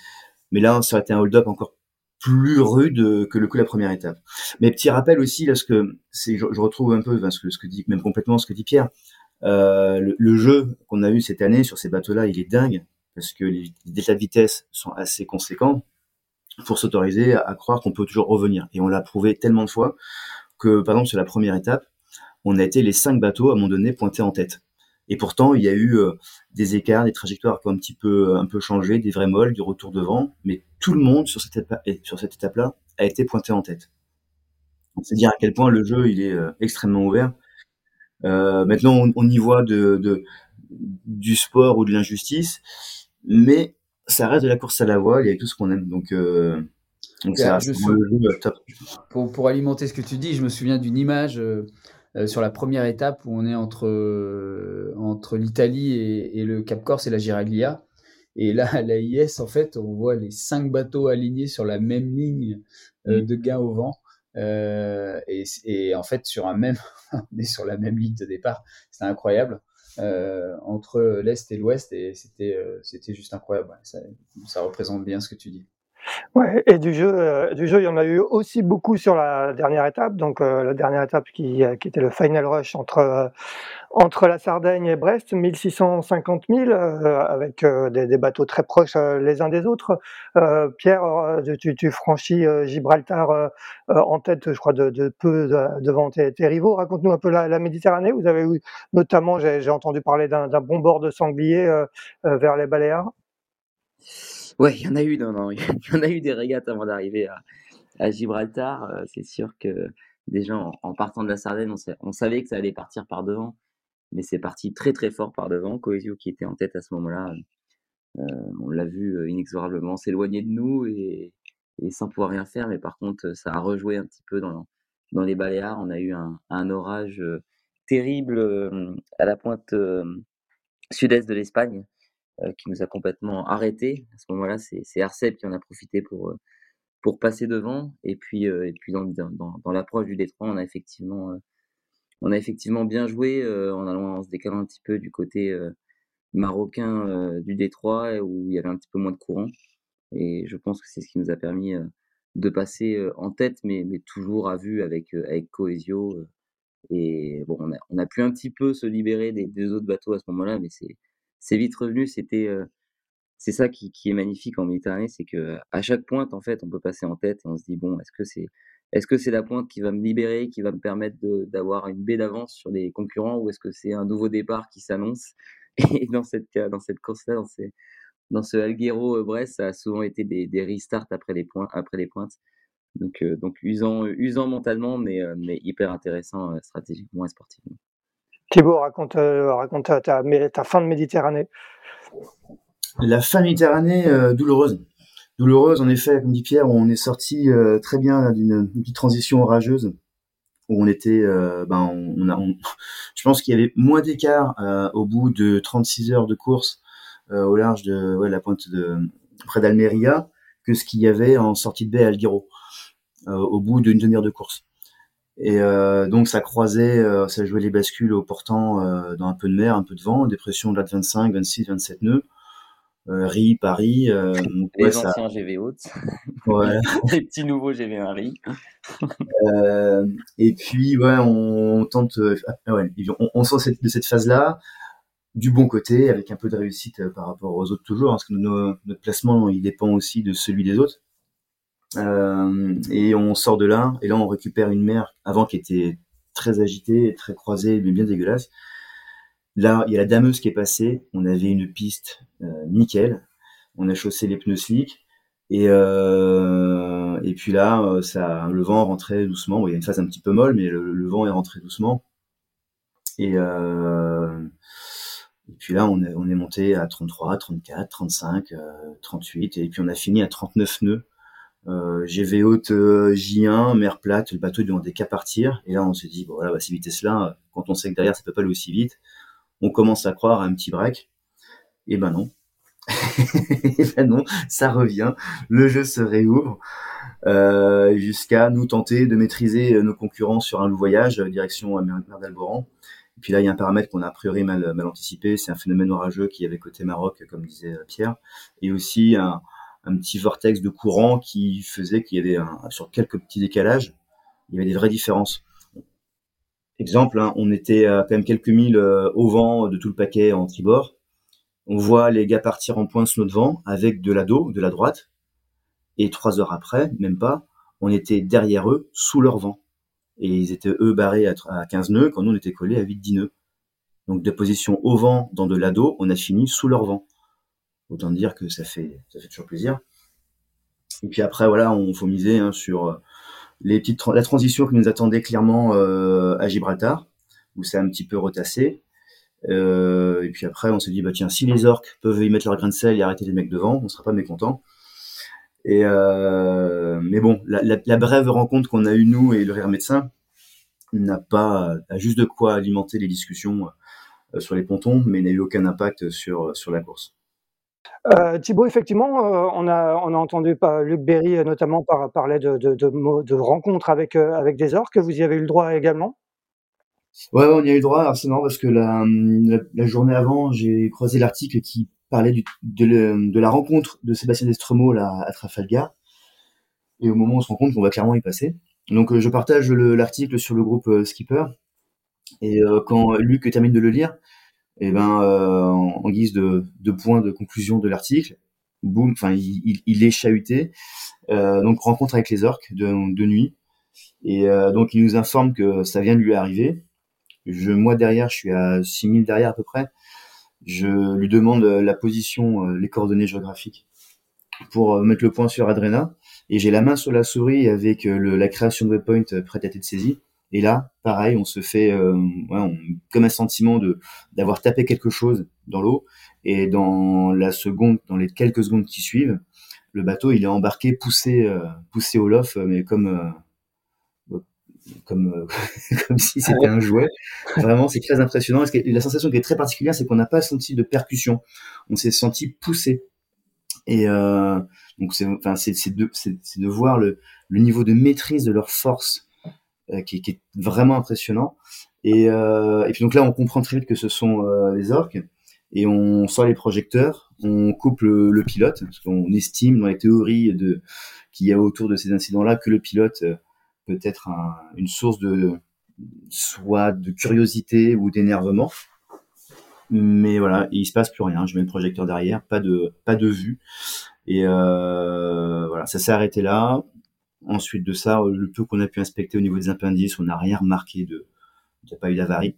mais là, ça aurait été un hold-up encore plus rude que le coup la première étape. Mais petit rappel aussi, là, que je, retrouve un peu ce que, dit, même complètement ce que dit Pierre. Euh, le, jeu qu'on a eu cette année sur ces bateaux-là, il est dingue parce que les, les de vitesse sont assez conséquents pour s'autoriser à, croire qu'on peut toujours revenir. Et on l'a prouvé tellement de fois que, par exemple, sur la première étape, on a été les cinq bateaux à un moment donné pointés en tête. Et pourtant, il y a eu des écarts, des trajectoires qui ont un petit peu, un peu changé, des vrais molles, du retour devant. Mais tout le monde sur cette étape, étape-là a été pointé en tête. C'est dire à quel point le jeu il est extrêmement ouvert. maintenant, on, on, y voit de, de, du sport ou de l'injustice, mais ça reste de la course à la voile et tout ce qu'on aime. Donc, euh, donc ça reste le top. Pour, pour, alimenter ce que tu dis, je me souviens d'une image euh, euh, sur la première étape où on est entre, euh, entre l'Italie et, et, le Cap Corse et la Giraglia. Et là, à l'AIS, en fait, on voit les cinq bateaux alignés sur la même ligne mm. de gain au vent. Et, et, en fait, sur un même, on est sur la même ligne de départ. C'est incroyable. Euh, entre l'Est et l'Ouest et c'était euh, c'était juste incroyable. Ça, ça, représente bien ce que tu dis. Et du jeu, euh, du jeu, il y en a eu aussi beaucoup sur la dernière étape. Donc la dernière étape qui, qui était le final rush entre entre la Sardaigne et Brest, 1650 000, euh, avec euh, des, bateaux très proches euh, les uns des autres. Pierre, tu, franchis Gibraltar en tête, je crois, de, peu devant tes, rivaux. Raconte-nous un peu la, la, Méditerranée. Vous avez eu, notamment, j'ai entendu parler d'un bon bord de sanglier vers les Baléares. Ouais, il y en a eu, non, non, il y en a eu des régates avant d'arriver à, Gibraltar. C'est sûr que déjà en, en, partant de la Sardaigne, on, savait que ça allait partir par devant mais c'est parti très très fort par devant. Coesio qui était en tête à ce moment-là, euh, on l'a vu euh, inexorablement s'éloigner de nous et, sans pouvoir rien faire. Mais par contre, ça a rejoué un petit peu dans, dans les Baléares. On a eu un, orage euh, terrible à la pointe sud-est de l'Espagne qui nous a complètement arrêtés. À ce moment-là, c'est Arcep qui en a profité pour pour passer devant. Et puis, et puis dans, dans, l'approche du détroit, on a effectivement on a effectivement bien joué euh, en allant se décalant un petit peu du côté euh, marocain euh, du Détroit où il y avait un petit peu moins de courant. Et je pense que c'est ce qui nous a permis de passer en tête, mais, mais toujours à vue avec, avec Coesio. Et bon, on a, on a pu un petit peu se libérer des deux autres bateaux à ce moment-là, mais c'est vite revenu. C'était c'est ça qui, est magnifique en Méditerranée, c'est que à chaque pointe, en fait, on peut passer en tête et on se dit bon, est-ce que c'est est-ce que c'est la pointe qui va me libérer, qui va me permettre d'avoir une baie d'avance sur les concurrents, ou est-ce que c'est un nouveau départ qui s'annonce? Et dans cette, dans cette course-là, dans, ce Alguero-Brest, ça a souvent été des, restarts après les, points, après les pointes. Donc, usant, usant mentalement, mais, hyper intéressant stratégiquement et sportivement. Thibaut, raconte, raconte ta, fin de Méditerranée. La fin de Méditerranée douloureuse douloureuse, en effet, comme dit Pierre, on est sorti euh, très bien d'une petite transition orageuse où on était, euh, ben, on, a, je pense qu'il y avait moins d'écart euh, au bout de 36 heures de course au large de la pointe de près d'Almeria que ce qu'il y avait en sortie de baie à Alguero au bout d'une demi-heure de course. Et donc ça croisait, ça jouait les bascules au portant dans un peu de mer, un peu de vent, dépression de la 25, 26, 27 nœuds. Euh, Ri, Paris. Euh, les anciens GV hautes. Ouais. les petits nouveaux GV1 Ri. euh, et puis, ouais, on, tente, euh, ouais, on, on sort de cette phase-là du bon côté, avec un peu de réussite euh, par rapport aux autres toujours, hein, parce que notre placement, il dépend aussi de celui des autres. Euh, et on sort de là, et là on récupère une mer avant qui était très agitée, très croisée, mais bien dégueulasse. Là, il y a la dameuse qui est passée. On avait une piste euh, nickel. On a chaussé les pneus slick. Et, euh, et puis là, ça, le vent rentrait doucement. Il y a une phase un petit peu molle, mais le, vent est rentré doucement. Et, et puis là, on on est monté à 33, 34, 35, 38. Et puis on a fini à 39 nœuds. Euh, GV haute J1, mer plate, le bateau il demandait qu'à partir. Et là, on s'est dit, bon voilà, bah, ces vitesses-là, quand on sait que derrière, ça peut pas aller aussi vite, on commence à croire à un petit break. Et ben non. et ben non, ça revient. Le jeu se réouvre euh, jusqu'à nous tenter de maîtriser nos concurrents sur un voyage euh, direction mer d'Alboran. Et puis là, il y a un paramètre qu'on a a priori mal, mal anticipé, c'est un phénomène orageux qui avait côté Maroc, comme disait Pierre, et aussi un, petit vortex de courant qui faisait qu'il y avait un, sur quelques petits décalages, il y avait des vraies différences. Exemple, hein, on était à quand même quelques milles euh, au vent de tout le paquet en tribord. On voit les gars partir en pointe sur notre vent avec de la dos, de la droite. Et trois heures après, même pas, on était derrière eux, sous leur vent. Et ils étaient eux barrés à 15 nœuds quand nous on était collés à 8-10 nœuds. Donc de position au vent dans de l'ado, on a fini sous leur vent. Autant dire que ça fait, ça toujours plaisir. Et puis après, voilà, on faut miser hein, sur euh, les petites la transition qui nous attendait clairement euh, à Gibraltar, où c'est un petit peu retassé. Euh, et puis après, on s'est dit, bah tiens, si les orques peuvent y mettre leur grain de sel et arrêter les mecs devant, on sera pas mécontents. Et mais bon, la, brève rencontre qu'on a eue nous et le rire médecin n'a pas a juste de quoi alimenter les discussions sur les pontons, mais n'a eu aucun impact sur la course. Euh, Thibaut, effectivement, euh, on, a, entendu Luc Berry euh, notamment par, parler de, rencontres avec, euh, avec des orques. Vous y avez eu le droit également? Ouais, on y a eu le droit. C'est marrant parce que la, journée avant, j'ai croisé l'article qui parlait de, la rencontre de Sébastien Destremo là, à Trafalgar. Et au moment où on se rend compte qu'on va clairement y passer. Donc je partage l'article sur le groupe Skipper. Et quand Luc termine de le lire, eh ben euh, en, guise de, de point de conclusion de l'article, boum, enfin il, il, est chahuté. Euh, donc rencontre avec les orques de, nuit. Et euh, donc il nous informe que ça vient de lui arriver. Je, moi derrière, je suis à 6000 derrière à peu près. Je lui demande la position, les coordonnées géographiques pour mettre le point sur Adrena. Et j'ai la main sur la souris avec la création de waypoint prête à être saisie. Et là, pareil, on se fait euh, comme un sentiment de d'avoir tapé quelque chose dans l'eau. Et dans la seconde, dans les quelques secondes qui suivent, le bateau il est embarqué, poussé, euh, poussé au lof, mais comme euh, comme comme si c'était un jouet. Vraiment, c'est très impressionnant. la sensation qui est très particulière, c'est qu'on n'a pas senti de percussion. On s'est senti poussé. Et donc c'est enfin c'est de de voir le le niveau de maîtrise de leur force qui, qui, est vraiment impressionnant. Et, euh, et puis donc là, on comprend très vite que ce sont euh, les orques et on sort les projecteurs, on coupe le, pilote, parce qu'on estime dans les théories de qu'il y a autour de ces incidents-là que le pilote peut être un, une source de soit de curiosité ou d'énervement. Mais voilà, il se passe plus rien. Je mets le projecteur derrière, pas de pas de vue. Et euh, voilà, ça s'est arrêté là. Ensuite de ça, le peu qu'on a pu inspecter au niveau des appendices, on n'a rien remarqué de, il n'y a pas eu d'avarie,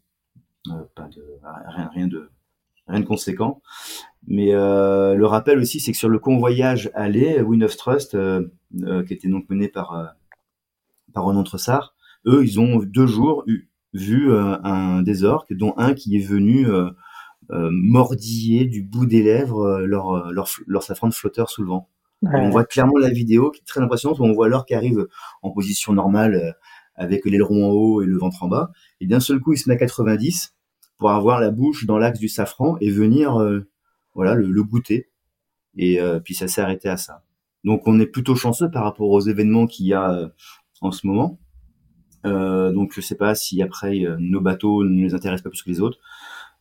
euh, rien, rien de, rien de conséquent. Mais euh, le rappel aussi, c'est que sur le convoyage aller, Wind of Trust, euh, euh, qui était donc mené par euh, par Renan Tressard, eux, ils ont deux jours vu euh, un des orques, dont un qui est venu mordiller du bout des lèvres leur, leur, leur safran de flotteur sous le vent. Ouais. On voit clairement la vidéo qui est très impressionnante où on voit l'or qui arrive en position normale euh, avec l'aileron en haut et le ventre en bas. Et d'un seul coup, il se met à 90 pour avoir la bouche dans l'axe du safran et venir euh, voilà le, le, goûter. Et euh, puis ça s'est arrêté à ça. Donc on est plutôt chanceux par rapport aux événements qu'il y a euh, en ce moment. Donc je sais pas si après nos bateaux ne les intéressent pas plus que les autres.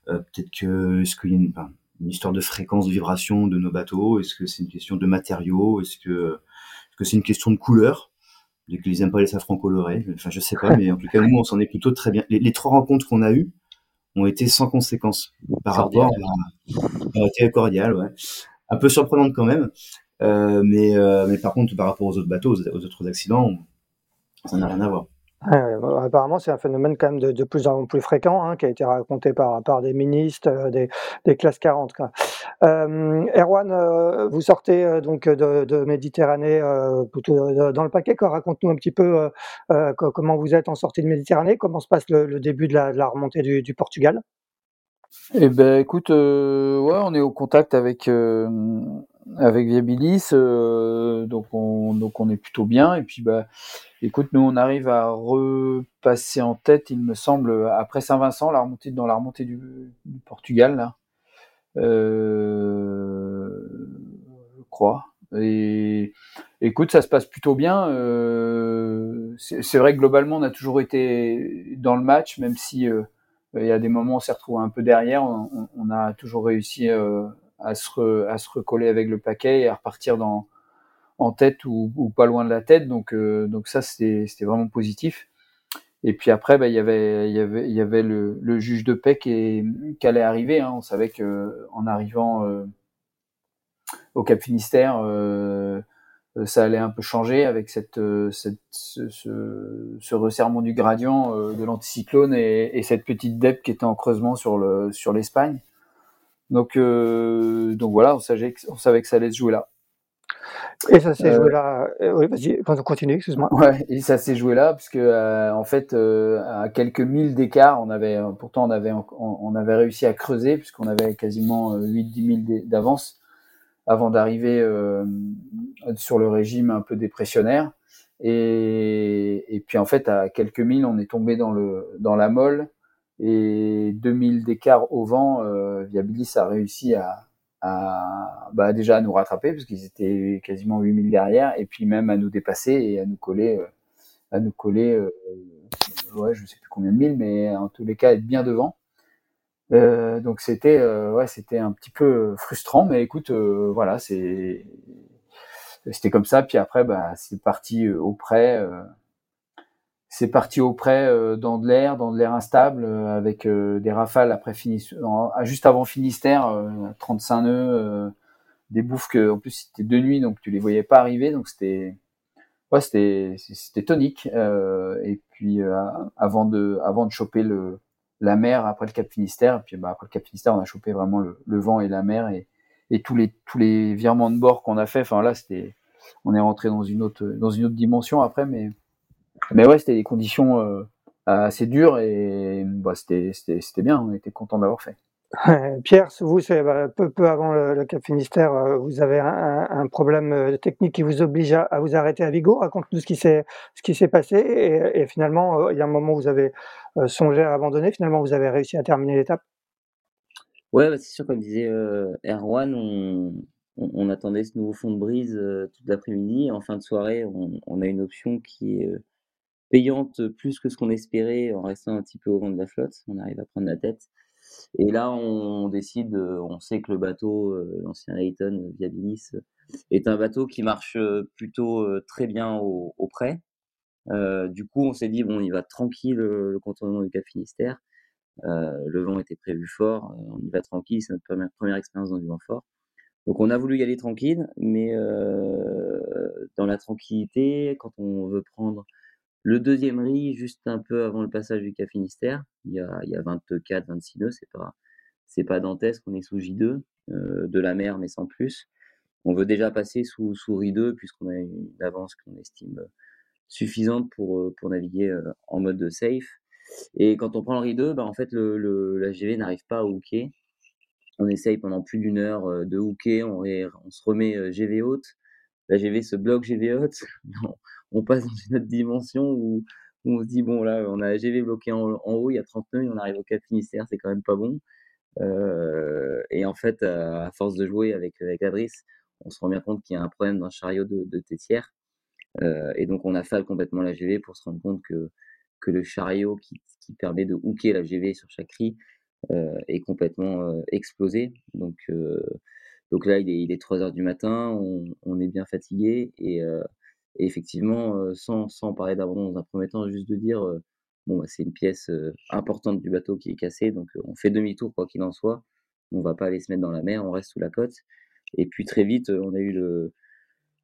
Peut-être que est-ce qu'il y a une, enfin, une histoire de fréquence de vibration de nos bateaux Est-ce que c'est une question de matériaux? Est-ce que est-ce que c'est une question de couleur? Dès qu'ils aiment pas les safrans colorés Enfin, je sais pas, mais en tout cas, nous, on s'en est plutôt très bien. Les, les trois rencontres qu'on a eues ont été sans conséquence par cordial. rapport à, été cordial, ouais. Un peu surprenante quand même, euh, mais euh, mais par contre, par rapport aux autres bateaux, aux, aux autres accidents, ça n'a rien à voir. Euh, apparemment, c'est un phénomène quand même de, plus en plus fréquent, hein, qui a été raconté par, par des ministres, euh, des, des, classes 40. Euh, Erwan, euh, vous sortez euh, donc de, Méditerranée plutôt dans le paquet. Raconte-nous un petit peu comment vous êtes en sortie de Méditerranée, comment se passe le, le début de la, la remontée du, du, Portugal? Eh ben, écoute, ouais, on est au contact avec avec Viabilis, donc on donc on est plutôt bien. Et puis bah Écoute, nous on arrive à repasser en tête, il me semble, après Saint-Vincent, la remontée dans la remontée du, Portugal. Euh, je crois. Et écoute, ça se passe plutôt bien. Euh, c'est vrai que globalement, on a toujours été dans le match, même si euh, il y a des moments où on s'est retrouvé un peu derrière. On, on a toujours réussi euh, à se, recoller avec le paquet et à repartir en tête ou, pas loin de la tête. Donc, euh, ça, c'était vraiment positif. Et puis après, bah, y avait, y avait, le, juge de paix qui, allait arriver. Hein. On savait que en arrivant euh, au Cap Finistère, euh, ça allait un peu changer avec ce, resserrement du gradient de l'anticyclone et, et, cette petite dep qui était en creusement sur l'Espagne. Donc donc voilà, on savait, on savait que ça allait se jouer là. Et ça s'est joué euh, là. Euh, oui, vas-y, continue, excuse-moi. Ouais, et ça s'est joué là, parce que euh, en fait, à quelques milles d'écart, on avait, pourtant, on avait, on, avait réussi à creuser, puisqu'on avait quasiment 8-10 000 d'avance avant d'arriver sur le régime un peu dépressionnaire. Et, et, puis en fait, à quelques milles, on est tombé dans le dans la molle et 2000 d'écart au vent, Viabilis a réussi à, bah déjà à nous rattraper parce qu'ils étaient quasiment 8000 derrière et puis même à nous dépasser et à nous coller euh, à nous coller euh, ouais je sais plus combien de mille mais en tous les cas être bien devant. Euh, donc c'était euh, ouais c'était un petit peu frustrant mais écoute voilà c'est c'était comme ça puis après bah c'est parti auprès c'est parti auprès euh, dans de l'air, dans de l'air instable, euh, avec euh, des rafales après juste avant Finistère, 35 nœuds, des bouffes que, en plus c'était de nuit, donc tu les voyais pas arriver, donc c'était, ouais, c'était, c'était tonique. et puis avant de, avant de choper le, la mer après le Cap Finistère, et puis bah, après le Cap Finistère, on a chopé vraiment le, le vent et la mer et, et tous les tous les virements de bord qu'on a fait. Enfin là, c'était, on est rentré dans une autre dans une autre dimension après, mais mais ouais, c'était des conditions euh, assez dures et bah, c'était bien, on était content d'avoir fait. Pierre, vous, bah, peu, peu avant le, Cap Finistère, euh, vous avez un, problème euh, technique qui vous oblige à, vous arrêter à Vigo. Raconte-nous ce qui s'est ce qui s'est passé et, finalement, il y a un moment où vous avez songé à abandonner. Finalement, vous avez réussi à terminer l'étape. Ouais, bah, c'est sûr, comme disait Erwan, on, on, attendait ce nouveau fond de brise toute l'après-midi. En fin de soirée, on, on, a une option qui est payante plus que ce qu'on espérait en restant un petit peu au vent de la flotte. On arrive à prendre la tête. Et là, on décide, on sait que le bateau, euh, l'ancien Layton Viabilis, est un bateau qui marche euh, plutôt euh, très bien au, près. du coup, on s'est dit, bon, il va tranquille le contournement du Cap Finistère. le vent était prévu fort, on y va tranquille, c'est notre première, première expérience dans du vent fort. Donc on a voulu y aller tranquille, mais dans la tranquillité, quand on veut prendre le deuxième riz, juste un peu avant le passage du Cap Finistère, il y a, y a 24, 26 nœuds, c'est pas, c'est pas dantesque, on est sous J2, euh, de la mer, mais sans plus. On veut déjà passer sous, sous RI2, puisqu'on a une avance qu'on estime suffisante pour, euh, pour naviguer euh, en mode de safe. Et quand on prend le RI2, bah, en fait, le, le, la GV n'arrive pas à hooker. On essaye pendant plus d'une heure de hooker, on, on se remet GV haute. La GV se bloque GV haute. on passe dans une autre dimension où, on se dit, bon, là, on a la GV bloqué en, haut, il y a 30 nœuds, et on arrive au Cap Finistère, c'est quand même pas bon. Euh, et en fait, à force de jouer avec, avec Adris, on se rend bien compte qu'il y a un problème dans le chariot de, de Tétière. Euh, et donc, on a fait complètement la GV pour se rendre compte que, que le chariot qui, qui permet de hooker la GV sur chaque riz euh, est complètement explosé. Donc, donc là, il est, il est 3 heures du matin, on, est bien fatigué et, et effectivement, euh, sans, sans parler d'abandon dans un premier temps, juste de dire, euh, bon, bah, c'est une pièce euh, importante du bateau qui est cassée, donc on fait demi-tour quoi qu'il en soit. On va pas aller se mettre dans la mer, on reste sous la côte. Et puis très vite, on a eu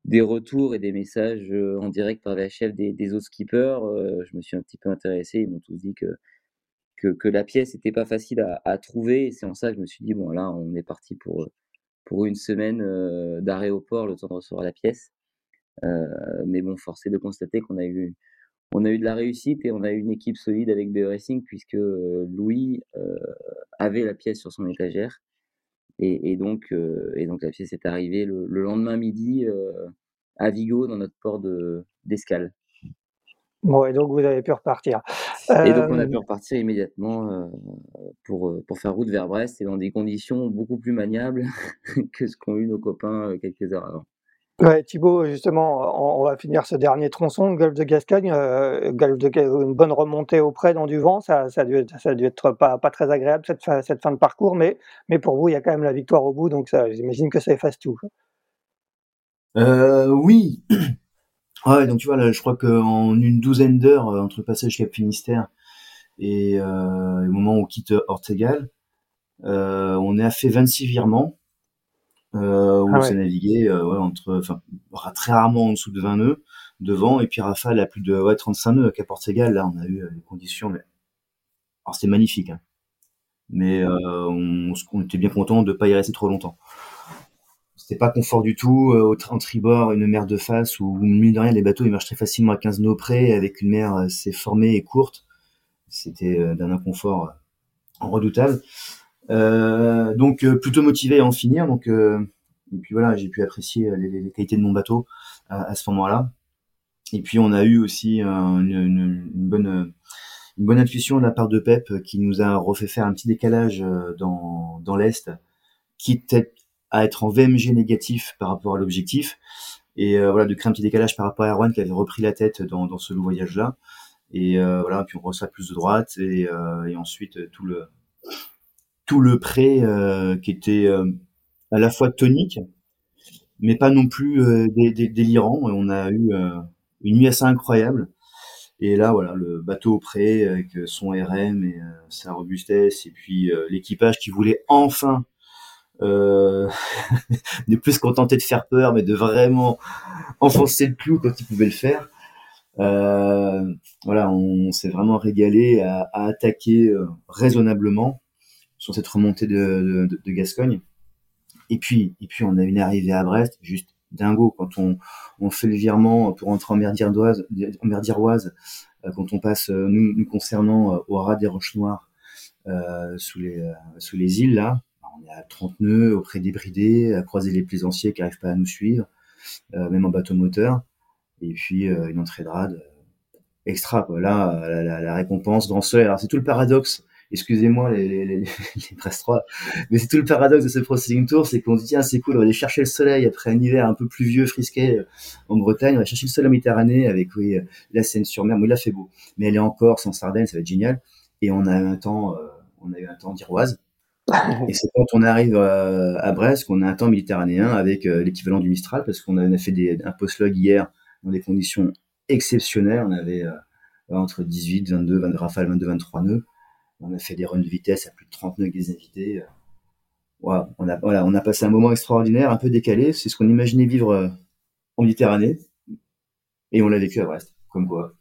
des retours et des messages en direct par VHF des, des autres skippers. je me suis un petit peu intéressé, ils m'ont tous dit que, que, que la pièce n'était pas facile à, à trouver. Et c'est en ça que je me suis dit, bon là, on est parti pour, pour une semaine d'arrêt au port, le temps de recevoir la pièce. Mais bon, force est de constater qu'on a eu on a eu de la réussite et on a eu une équipe solide avec BE Racing puisque Louis avait la pièce sur son étagère et, donc et donc la pièce est arrivée le, lendemain midi à Vigo dans notre port de d'escale. Bon, et donc vous avez pu repartir. Et donc on a pu repartir immédiatement pour, pour faire route vers Brest et dans des conditions beaucoup plus maniables que ce qu'ont eu nos copains quelques heures avant. Ouais, Thibaut, justement, on, va finir ce dernier tronçon, Golfe de Gascogne, euh, Golfe de une bonne remontée auprès dans du vent, ça, ça, a, dû, ça a dû être pas, pas très agréable cette fin, cette fin de parcours, mais, mais pour vous, il y a quand même la victoire au bout, donc j'imagine que ça efface tout. Euh, oui. Ouais, donc tu vois, là, je crois qu'en une douzaine d'heures, euh, entre le passage Cap Finistère et euh, le moment où on quitte Ortegal, euh, on a fait 26 virements. euh, où Ah on ouais. s'est navigué euh, ouais, entre, enfin, très rarement en dessous de 20 nœuds devant, et puis Rafale à plus de ouais, 35 nœuds à Port Ségal. Là, on a eu euh, des conditions, mais alors c'était magnifique. Hein. Mais euh, on, on était bien content de pas y rester trop longtemps. Pas confort du tout. Euh, en tribord, une mer de face où, mine de rien, les bateaux ils marchent très facilement à 15 nœuds près, avec une mer assez formée et courte. C'était euh, d'un inconfort euh, redoutable. Euh, donc euh, plutôt motivé à en finir. Donc euh, et puis voilà, j'ai pu apprécier euh, les, qualités de mon bateau à, ce moment-là. Et puis on a eu aussi euh, une, bonne euh, une bonne intuition de la part de Pep euh, qui nous a refait faire un petit décalage euh, dans dans l'est, quitte à être en VMG négatif par rapport à l'objectif et euh, voilà de créer un petit décalage par rapport à Erwan qui avait repris la tête dans dans ce voyage là. Et euh, voilà, puis on reçoit plus de droite et, euh, et ensuite euh, tout le tout le prêt euh, qui était à la fois tonique, mais pas non plus dé- dé- délirant. On a eu une nuit assez incroyable. Et là, voilà, le bateau au prêt avec son RM et sa robustesse, et puis euh, l'équipage qui voulait enfin euh, ne plus se contenter de faire peur, mais de vraiment enfoncer le clou quand il pouvait le faire. Euh, voilà, on s'est vraiment régalé à, attaquer euh, raisonnablement sur cette remontée de, de, Gascogne. Et puis, et puis, on a une arrivée à Brest, juste dingo. Quand on, fait le virement pour entrer en mer d'Iroise, en euh, quand on passe, nous, nous concernant, au ras des Roches Noires, sous les, sous les îles, là, on est à 30 nœuds, auprès des bridés, à croiser les plaisanciers qui n'arrivent pas à nous suivre, euh, même en bateau moteur. Et puis, euh, une entrée de rade euh, extra. Là, la, récompense, grand soleil. Alors, c'est tout le paradoxe excusez-moi les, les, presse 3, mais c'est tout le paradoxe de ce Processing Tour, c'est qu'on se dit, tiens, c'est cool, on va aller chercher le soleil après un hiver un peu pluvieux, frisqué euh, en Bretagne, on va chercher le soleil en Méditerranée avec, oui, la Seine-sur-Mer, bon, il a fait beau, mais elle est en Corse, en Sardaigne, ça va être génial, et on a eu un temps, on a eu un temps d'Iroise, et c'est quand on arrive euh, à Brest qu'on a un temps méditerranéen avec euh, l'équivalent du Mistral, parce qu'on a, fait des, un post-log hier dans des conditions exceptionnelles, on avait euh, entre 18, 22, 22 rafales, 22, 23 nœuds, on a fait des runs de vitesse à plus de 30 nœuds avec des invités. On, a, voilà, on a passé un moment extraordinaire, un peu décalé. C'est ce qu'on imaginait vivre en Méditerranée. Et on l'a vécu à Brest, comme quoi.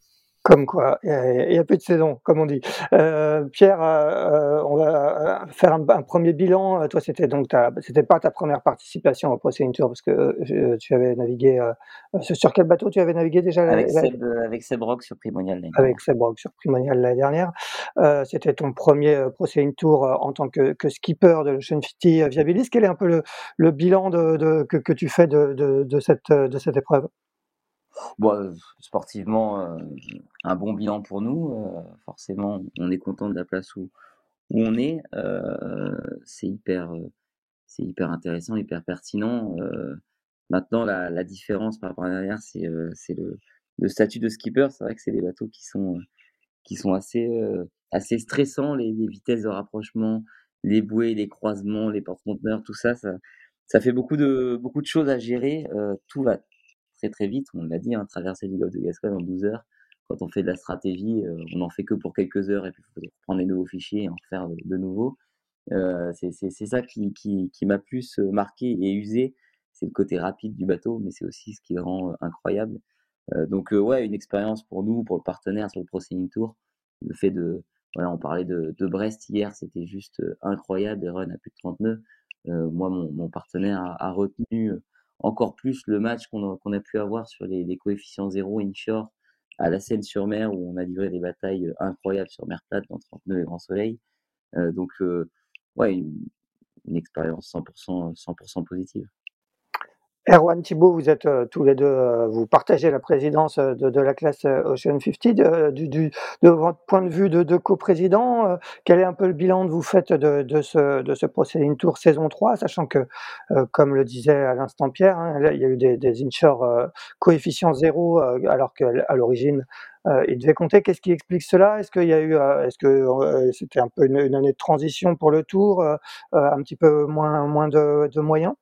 Comme quoi, il n'y a, plus de saison, comme on dit. Euh, Pierre, euh, on va faire un, un, premier bilan. Toi, c'était donc ta, c'était pas ta première participation au Procéding Tour parce que euh, tu avais navigué. Euh, sur quel bateau tu avais navigué déjà Avec, la, Seb, la... avec Seb Rock sur Primonial l'année Avec Seb Rock sur Primonial l'année dernière. Euh, c'était ton premier Procéding Tour en tant que, que skipper de l'Ocean 50 Viabilis. Quel est un peu le, le bilan de, de, que, que, tu fais de, de, de, cette, de cette épreuve? Bon, sportivement, euh, un bon bilan pour nous. Euh, forcément, on est content de la place où, où on est. Euh, c'est hyper, c'est hyper intéressant, hyper pertinent. maintenant, la, la, différence par rapport à l'arrière, c'est, le, le, statut de skipper. C'est vrai que c'est des bateaux qui sont, qui sont assez, assez stressants, les, les, vitesses de rapprochement, les bouées, les croisements, les porte-conteneurs, tout ça, ça, ça fait beaucoup de, beaucoup de choses à gérer. tout va très très vite, on l'a dit, hein, traverser du golfe de Gascogne en 12 heures. Quand on fait de la stratégie, euh, on n'en fait que pour quelques heures et puis il faut prendre les nouveaux fichiers et en refaire de, de nouveau. Euh, c'est ça qui, qui, m'a plus marqué et usé. C'est le côté rapide du bateau, mais c'est aussi ce qui le rend incroyable. Euh, donc ouais, une expérience pour nous, pour le partenaire sur le Processing Tour. Le fait de, voilà, on parlait de, de Brest hier, c'était juste incroyable, des runs à plus de 30 nœuds. moi, mon, mon partenaire a retenu encore plus le match qu'on a, a, pu avoir sur les, coefficients zéro inshore à la Seine-sur-Mer où on a livré des batailles incroyables sur mer plate dans 30 nœuds et grand soleil. Euh, donc, euh, ouais, une, une expérience 100%, 100 positive. Erwan Thibault, vous êtes euh, tous les deux, euh, vous partagez la présidence de, de la classe euh, Ocean 50. De, du, du, de votre point de vue de, de coprésident, euh, quel est un peu le bilan que vous faites de, de ce, de ce Tour saison 3, sachant que, euh, comme le disait à l'instant Pierre, hein, il y a eu des, des inshore euh, coefficient zéro, alors qu'à l'origine, il devait compter. Qu'est-ce qui explique cela? Est-ce qu'il y a eu, est-ce que c'était un peu une, une, année de transition pour le Tour, un petit peu moins, moins de moyens?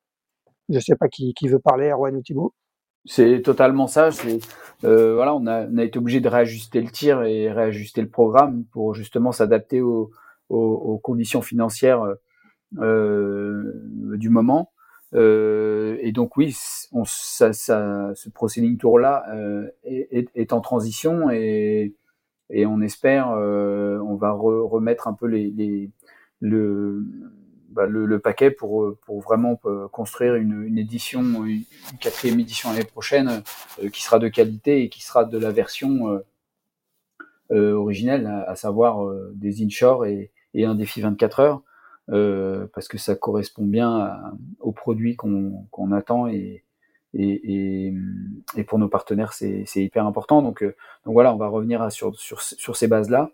Je ne sais pas qui, qui, veut parler, Erwan ou Thibault. C'est totalement ça. Euh, voilà, on a, été obligé de réajuster le tir et réajuster le programme pour justement s'adapter aux, aux, conditions financières euh, du moment. et donc oui, ça, ce Pro Tour là est, est, en transition et, et on espère, on va remettre un peu les, les le bah, le, paquet pour, pour vraiment euh, construire une, une édition, une, quatrième édition l'année prochaine euh, qui sera de qualité et qui sera de la version euh, originelle, à, savoir des inshore et, et un défi 24 heures. Parce que ça correspond bien aux produits qu'on qu'on attend et, et, et, pour nos partenaires c'est hyper important. Donc, donc voilà, on va revenir sur, sur, sur ces bases-là.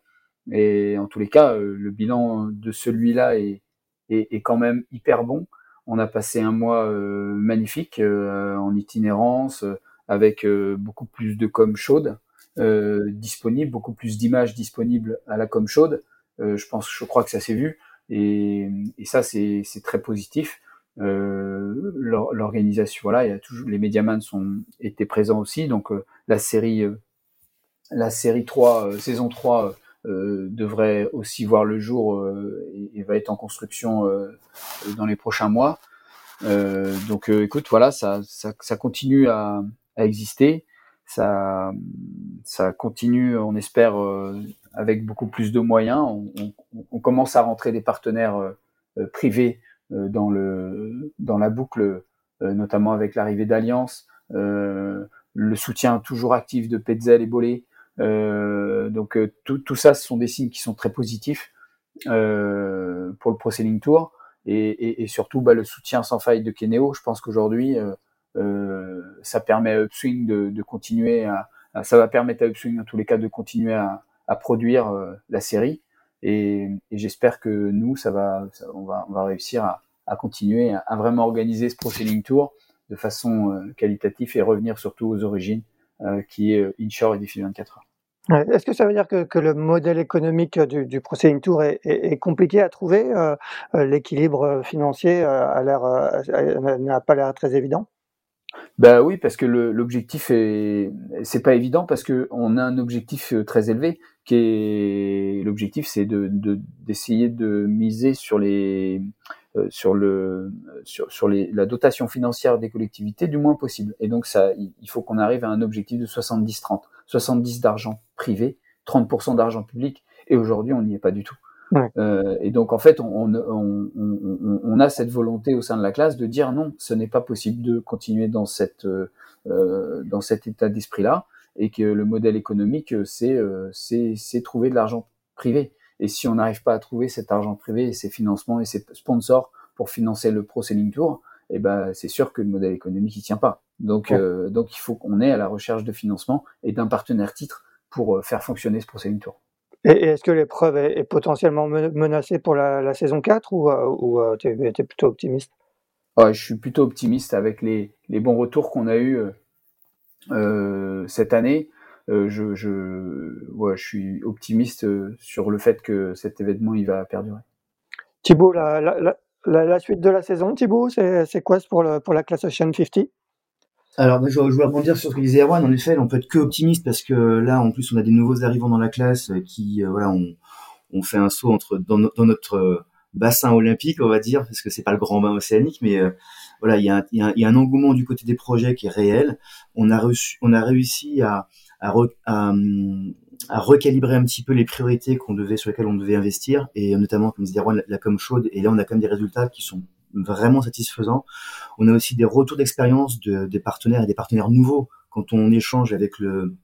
Et en tous les cas, le bilan de celui-là est, est, quand même hyper bon. On a passé un mois euh, magnifique euh, en itinérance, euh, avec beaucoup plus de com chaude disponible, beaucoup plus d'images disponibles à la com chaude. je pense, je crois que ça s'est vu, et, et ça c'est très positif. L'organisation, voilà, il y a toujours les médiamans sont étaient présents aussi, donc la série, la série 3, saison 3 euh, devrait aussi voir le jour euh, et, va être en construction euh, dans les prochains mois. donc écoute, voilà, ça, ça, ça continue à, à, exister. Ça, ça continue, on espère, avec beaucoup plus de moyens. On, on, on, commence à rentrer des partenaires privés dans, le, dans la boucle, notamment avec l'arrivée d'Alliance, le soutien toujours actif de Petzel et euh, donc euh, tout, tout, ça, ce sont des signes qui sont très positifs euh, pour le Pro Selling Tour et, et, et surtout bah, le soutien sans faille de Keneo. Je pense qu'aujourd'hui, euh, ça permet à Upswing de, de continuer à, ça va permettre à Upswing en tous les cas de continuer à, à produire la série et, et j'espère que nous, ça va, on va, on va réussir à, à continuer à, vraiment organiser ce Pro Selling Tour de façon qualitative et revenir surtout aux origines euh, qui est euh, inshore et défi 24 heures. Est-ce que ça veut dire que, que le modèle économique du, du Proceeding Tour est, est, compliqué à trouver euh, L'équilibre financier n'a pas l'air très évident? Bah oui, parce que l'objectif est, c'est pas évident parce que on a un objectif très élevé qui est l'objectif, c'est de d'essayer de, miser sur les euh, sur le sur, sur les, la dotation financière des collectivités du moins possible. Et donc ça, il faut qu'on arrive à un objectif de 70-30, 70 d'argent privé, 30% d'argent public. Et aujourd'hui, on n'y est pas du tout. Euh, et donc en fait, on, on, on, on, a cette volonté au sein de la classe de dire non, ce n'est pas possible de continuer dans cette euh, dans cet état d'esprit là, et que le modèle économique, c'est euh, c'est trouver de l'argent privé. Et si on n'arrive pas à trouver cet argent privé et ces financements et ces sponsors pour financer le Pro Selling Tour, eh ben, c'est sûr que le modèle économique il tient pas. Donc, euh, donc il faut qu'on ait à la recherche de financement et d'un partenaire titre pour euh, faire fonctionner ce Pro Selling Tour. Et est-ce que l'épreuve est, potentiellement menacée pour la, saison 4 ou, euh, ou tu es, plutôt optimiste? Je suis plutôt optimiste avec les, les bons retours qu'on a eus cette année. Euh, je, je, ouais, je suis optimiste euh, sur le fait que cet événement il va perdurer. Thibaut, la, la, la, la suite de la saison, Thibaut, c'est quoi pour, le, pour la classe Ocean 50 alors, je, je voulais rebondir sur ce que disait Erwan. En effet, on peut être que optimiste parce que là, en plus, on a des nouveaux arrivants dans la classe qui, euh, voilà, on, on fait un saut entre dans, dans, notre bassin olympique, on va dire, parce que c'est pas le grand bain océanique, mais voilà, il y, a un, il, y a un, il y, a un engouement du côté des projets qui est réel. On a, reçu, on a réussi à, à, recalibrer un petit peu les priorités qu'on devait sur lesquelles on devait investir et notamment comme disait Rouen, la, com chaude et là on a quand même des résultats qui sont vraiment satisfaisants. On a aussi des retours d'expérience de, des partenaires et des partenaires nouveaux quand on échange avec le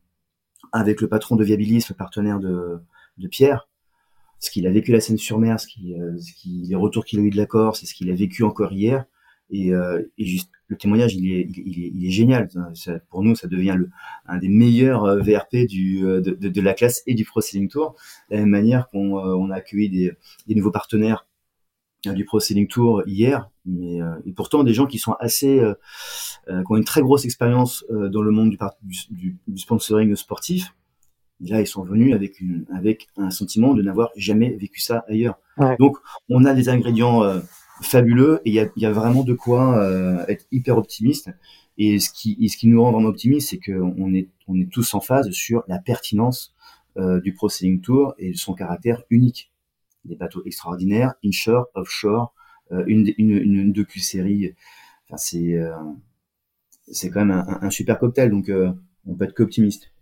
avec le patron de Viabilisme, partenaire de, Pierre, ce qu'il a vécu la Seine-sur-Mer, euh, ce qui, les retours qu'il a eu de la Corse, et ce qu'il a vécu encore hier. Et, euh, juste, le témoignage, il est, il est, il est génial. Ça, pour nous, ça devient le, un des meilleurs euh, VRP du, euh, de, de, de, la classe et du Pro Selling Tour. De la même manière qu'on euh, on a accueilli des, des nouveaux partenaires du Pro Selling Tour hier, mais et pourtant des gens qui sont assez, euh, qui ont une très grosse expérience dans le monde du, du, du, sponsoring sportif. Et là, ils sont venus avec une, avec un sentiment de n'avoir jamais vécu ça ailleurs. Ouais. Donc, on a des ingrédients fabuleux et il y a, y a, vraiment de quoi euh, être hyper optimiste. Et ce qui, et ce qui nous rend vraiment optimiste, c'est qu'on est, on est tous en phase sur la pertinence euh, du Pro Sailing Tour et son caractère unique. Des bateaux extraordinaires, inshore, offshore, euh, une, une, une docu-série enfin, c'est c'est quand même un, un, super cocktail, donc on peut être qu'optimiste.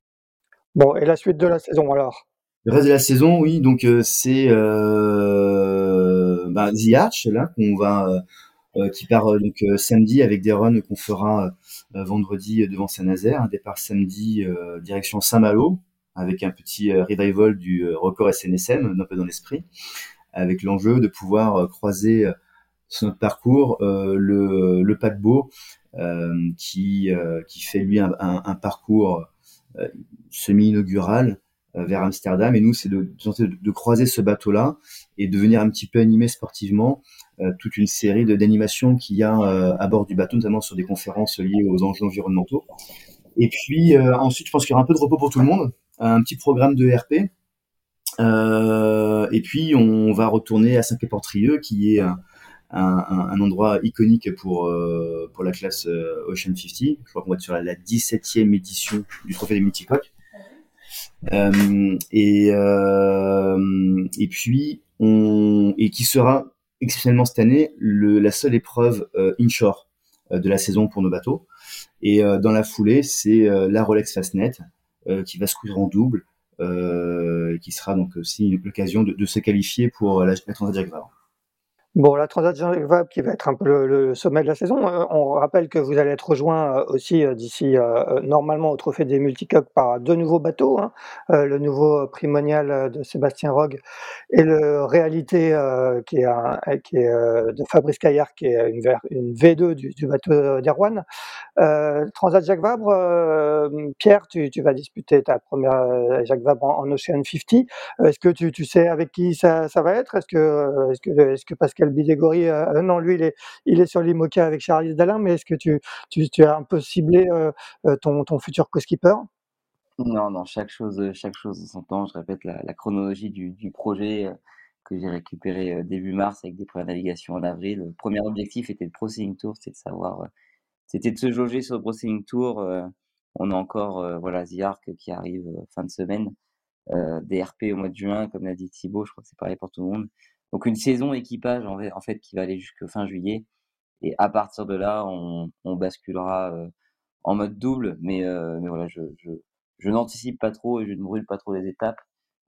Bon, et la suite de la saison alors? Le reste de la saison, oui, donc c'est bah, The Arch là qu'on va euh, qui part euh, donc euh, samedi avec des runs qu'on fera vendredi devant Saint-Nazaire, un départ samedi direction Saint-Malo avec un petit revival du record SNSM un peu dans l'esprit, avec l'enjeu de pouvoir croiser sur notre parcours le, le paquebot qui, qui fait lui un, un, parcours semi-inaugural vers Amsterdam. Et nous, c'est de, de, de, croiser ce bateau-là et de venir un petit peu animer sportivement euh, toute une série d'animations qu'il y a euh, à bord du bateau, notamment sur des conférences liées aux enjeux environnementaux. Et puis euh, ensuite, je pense qu'il y aura un peu de repos pour tout le monde, un petit programme de RP. et puis on va retourner à Saint-Quay-Portrieux, qui est un, un, un, endroit iconique pour, pour la classe Ocean 50. Je crois qu'on va être sur la, 17e édition du Trophée des Multicoques. Euh, et, euh, et puis, on, et qui sera exceptionnellement cette année le, la seule épreuve euh, inshore euh, de la saison pour nos bateaux. Et euh, dans la foulée, c'est la Rolex Fastnet qui va se couvrir en double, qui sera donc aussi l'occasion de, de, se qualifier pour la, la Transat Jacques. Bon, la transaction Vabre qui va être un peu le, sommet de la saison. Euh, on rappelle que vous allez être rejoint euh, aussi euh, d'ici normalement au Trophée des Multicoques par deux nouveaux bateaux, hein. le nouveau Primonial de Sébastien Rogue et le Réalité qui est, est de Fabrice Caillard, qui est une, une V2 du, bateau d'Erwan. Transat Jacques Vabre, Pierre, tu, vas disputer ta première Jacques Vabre en, Ocean 50. Est-ce que tu, sais avec qui ça, va être? Est-ce que, est-ce que Pascal Bidégory, euh, euh, non, lui, il est, il est sur l'IMOCA avec Charles Dalin, mais est-ce que tu, tu, tu, as un peu ciblé euh, ton, ton futur co-skipper? Non, non, chaque chose, chaque chose en son temps. Je répète la, chronologie du, projet que j'ai récupéré début mars avec des premières navigations en avril. Le premier objectif était le Pro Tour, c'était de savoir, c'était de se jauger sur le Pro Tour. on a encore, voilà, The qui arrive fin de semaine. des RP au mois de juin, comme l'a dit Thibaut, je crois que c'est pareil pour tout le monde. Donc une saison équipage en fait qui va aller jusqu'au fin juillet. Et à partir de là, on, basculera en mode double. Mais, voilà, je, n'anticipe pas trop et je ne brûle pas trop les étapes.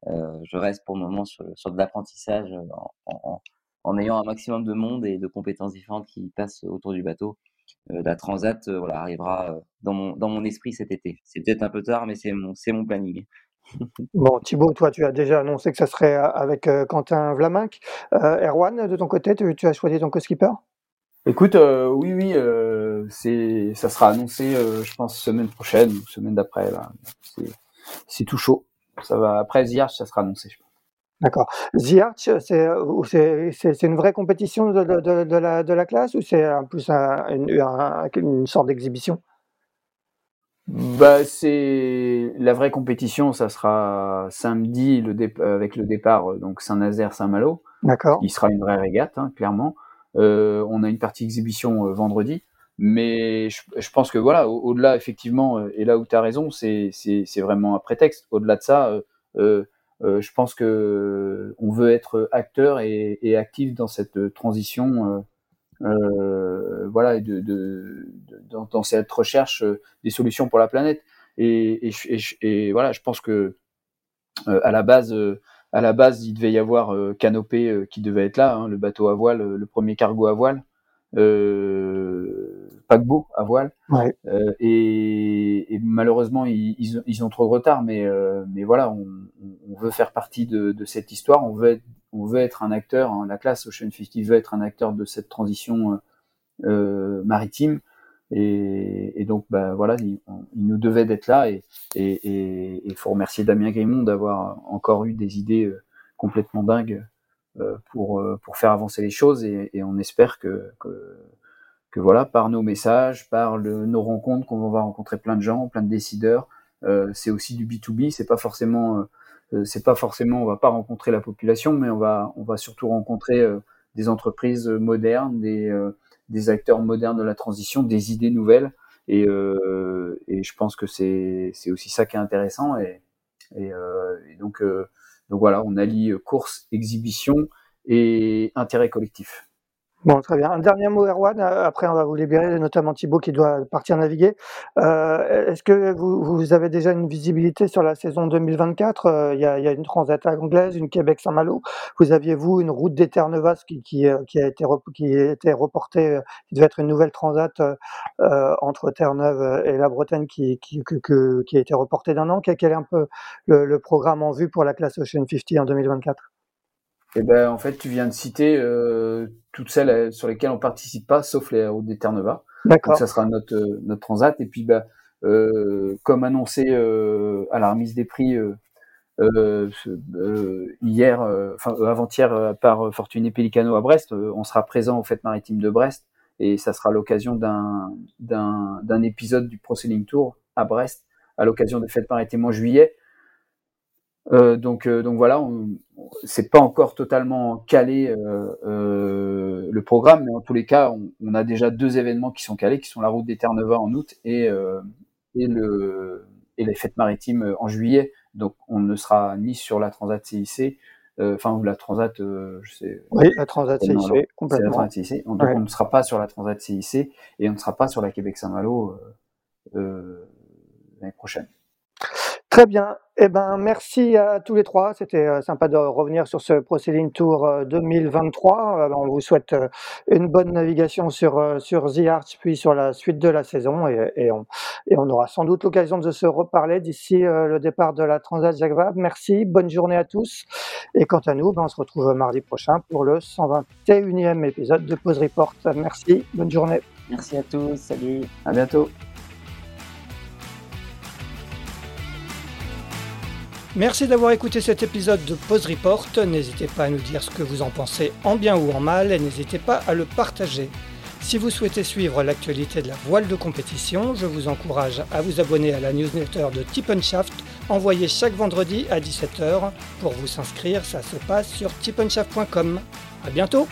Je reste pour le moment sur, de l'apprentissage en, ayant un maximum de monde et de compétences différentes qui passent autour du bateau. La transat arrivera dans mon, esprit cet été. C'est peut-être un peu tard, mais c'est mon, mon planning. Bon, Thibaut, toi, tu as déjà annoncé que ça serait euh, avec euh, Quentin Vlaminck. Euh, Erwan, de ton côté, tu, as choisi ton co-skipper? Écoute, oui, oui, c'est, ça sera annoncé, je pense, semaine prochaine ou semaine d'après. C'est, tout chaud. Ça va après ça sera annoncé. D'accord. Ziarch, c'est, c'est, une vraie compétition de, de, la, de la classe ou c'est en plus une sorte d'exhibition? Bah, c'est la vraie compétition, ça sera samedi le avec le départ euh, donc Saint-Nazaire Saint-Malo. D'accord. Il sera une vraie régate, hein, clairement. Euh, on a une partie exhibition euh, vendredi, mais je, je, pense que voilà, au-delà effectivement, euh, et là où tu as raison, c'est vraiment un prétexte. Au-delà de ça, euh, je pense que on veut être acteur et, et actif dans cette transition euh, voilà, et de, de, de dans, dans, cette recherche euh, des solutions pour la planète. Et, et, et, et voilà, je pense que euh, à la base, euh, à la base, il devait y avoir euh, Canopée qui devait être là, hein, le bateau à voile, le premier cargo à voile, paquebot à voile. Ouais. Et, et, malheureusement, ils, ils, ils, ont trop de retard, mais, mais voilà, on, on, veut faire partie de, de cette histoire, on veut être on veut être un acteur, hein, la classe Ocean 50 veut être un acteur de cette transition euh, euh maritime. Et, donc, bah, voilà, il, nous devait d'être là. Et il faut remercier Damien Grimond d'avoir encore eu des idées euh, complètement dingues pour, faire avancer les choses. Et, on espère que, que, voilà, par nos messages, par nos rencontres, qu'on va rencontrer plein de gens, plein de décideurs. C'est aussi du B2B, c'est pas forcément c'est pas forcément, on va pas rencontrer la population, mais on va, on va surtout rencontrer euh, des entreprises modernes, des, euh, des acteurs modernes de la transition, des idées nouvelles. Et, et je pense que c'est, c'est aussi ça qui est intéressant. Et, et, et donc, donc voilà, on allie course, exhibition et intérêt collectif. Bon, très bien. Un dernier mot, Erwan, euh, après on va vous libérer, notamment Thibaut qui doit partir naviguer. Euh, est-ce que vous vous avez déjà une visibilité sur la saison 2024? Heu, il y a y a une transat anglaise, une Québec-Saint-Malo. Vous aviez, vous, une route des Terre-Neuvas qui qui, euh, qui a été qui était reportée, heu, qui devait être une nouvelle transat, heu entre Terre-Neuve, et la Bretagne qui qui qui a été reportée d'un an. Quel est un peu le le programme en vue pour la classe Ocean 50 en 2024? Et ben, en fait, tu viens de citer euh, toutes celles euh, sur lesquelles on participe pas, sauf les routes des Terre-Neuva. Donc ça sera notre euh, notre transat. Et puis, bah, euh, comme annoncé euh, à la remise des prix hier, enfin avant-hier par Fortuné Pelicano à Brest, on sera présent aux Fêtes maritimes de Brest et ça sera l'occasion d'un d'un d'un épisode du Pro Sailing Tour à Brest à l'occasion des Fêtes maritimes en juillet. Euh, donc, euh, donc voilà, c'est pas encore totalement calé euh, euh, le programme, mais en tous les cas, on, on, a déjà deux événements qui sont calés, qui sont la route des Terre-Neuva en août et, euh, et, le, et les fêtes maritimes en juillet. Donc on ne sera ni sur la Transat CIC, enfin ou la Transat, je sais. Oui, la Transat CIC, complètement. La Transat CIC. Donc ouais. on ne sera pas sur la Transat CIC et on ne sera pas sur la Québec-Saint-Malo l'année prochaine. Très bien. Eh ben, merci à tous les trois. C'était euh, sympa de revenir sur ce Proceeding Tour 2023. Euh, on vous souhaite euh, une bonne navigation sur, sur The Arch, puis sur la suite de la saison. Et, et, on, et on, aura sans doute l'occasion de se reparler d'ici le départ de la Transat Jacques Vabre. Merci. Bonne journée à tous. Et quant à nous, ben, on se retrouve mardi prochain pour le 121e épisode de Pause Report. Merci. Bonne journée. Merci à tous. Salut. À bientôt. Merci d'avoir écouté cet épisode de Pause Report. N'hésitez pas à nous dire ce que vous en pensez en bien ou en mal et n'hésitez pas à le partager. Si vous souhaitez suivre l'actualité de la voile de compétition, je vous encourage à vous abonner à la newsletter de Tippenshaft envoyée chaque vendredi à 17h. Pour vous inscrire, ça se passe sur tippenshaft.com. À bientôt!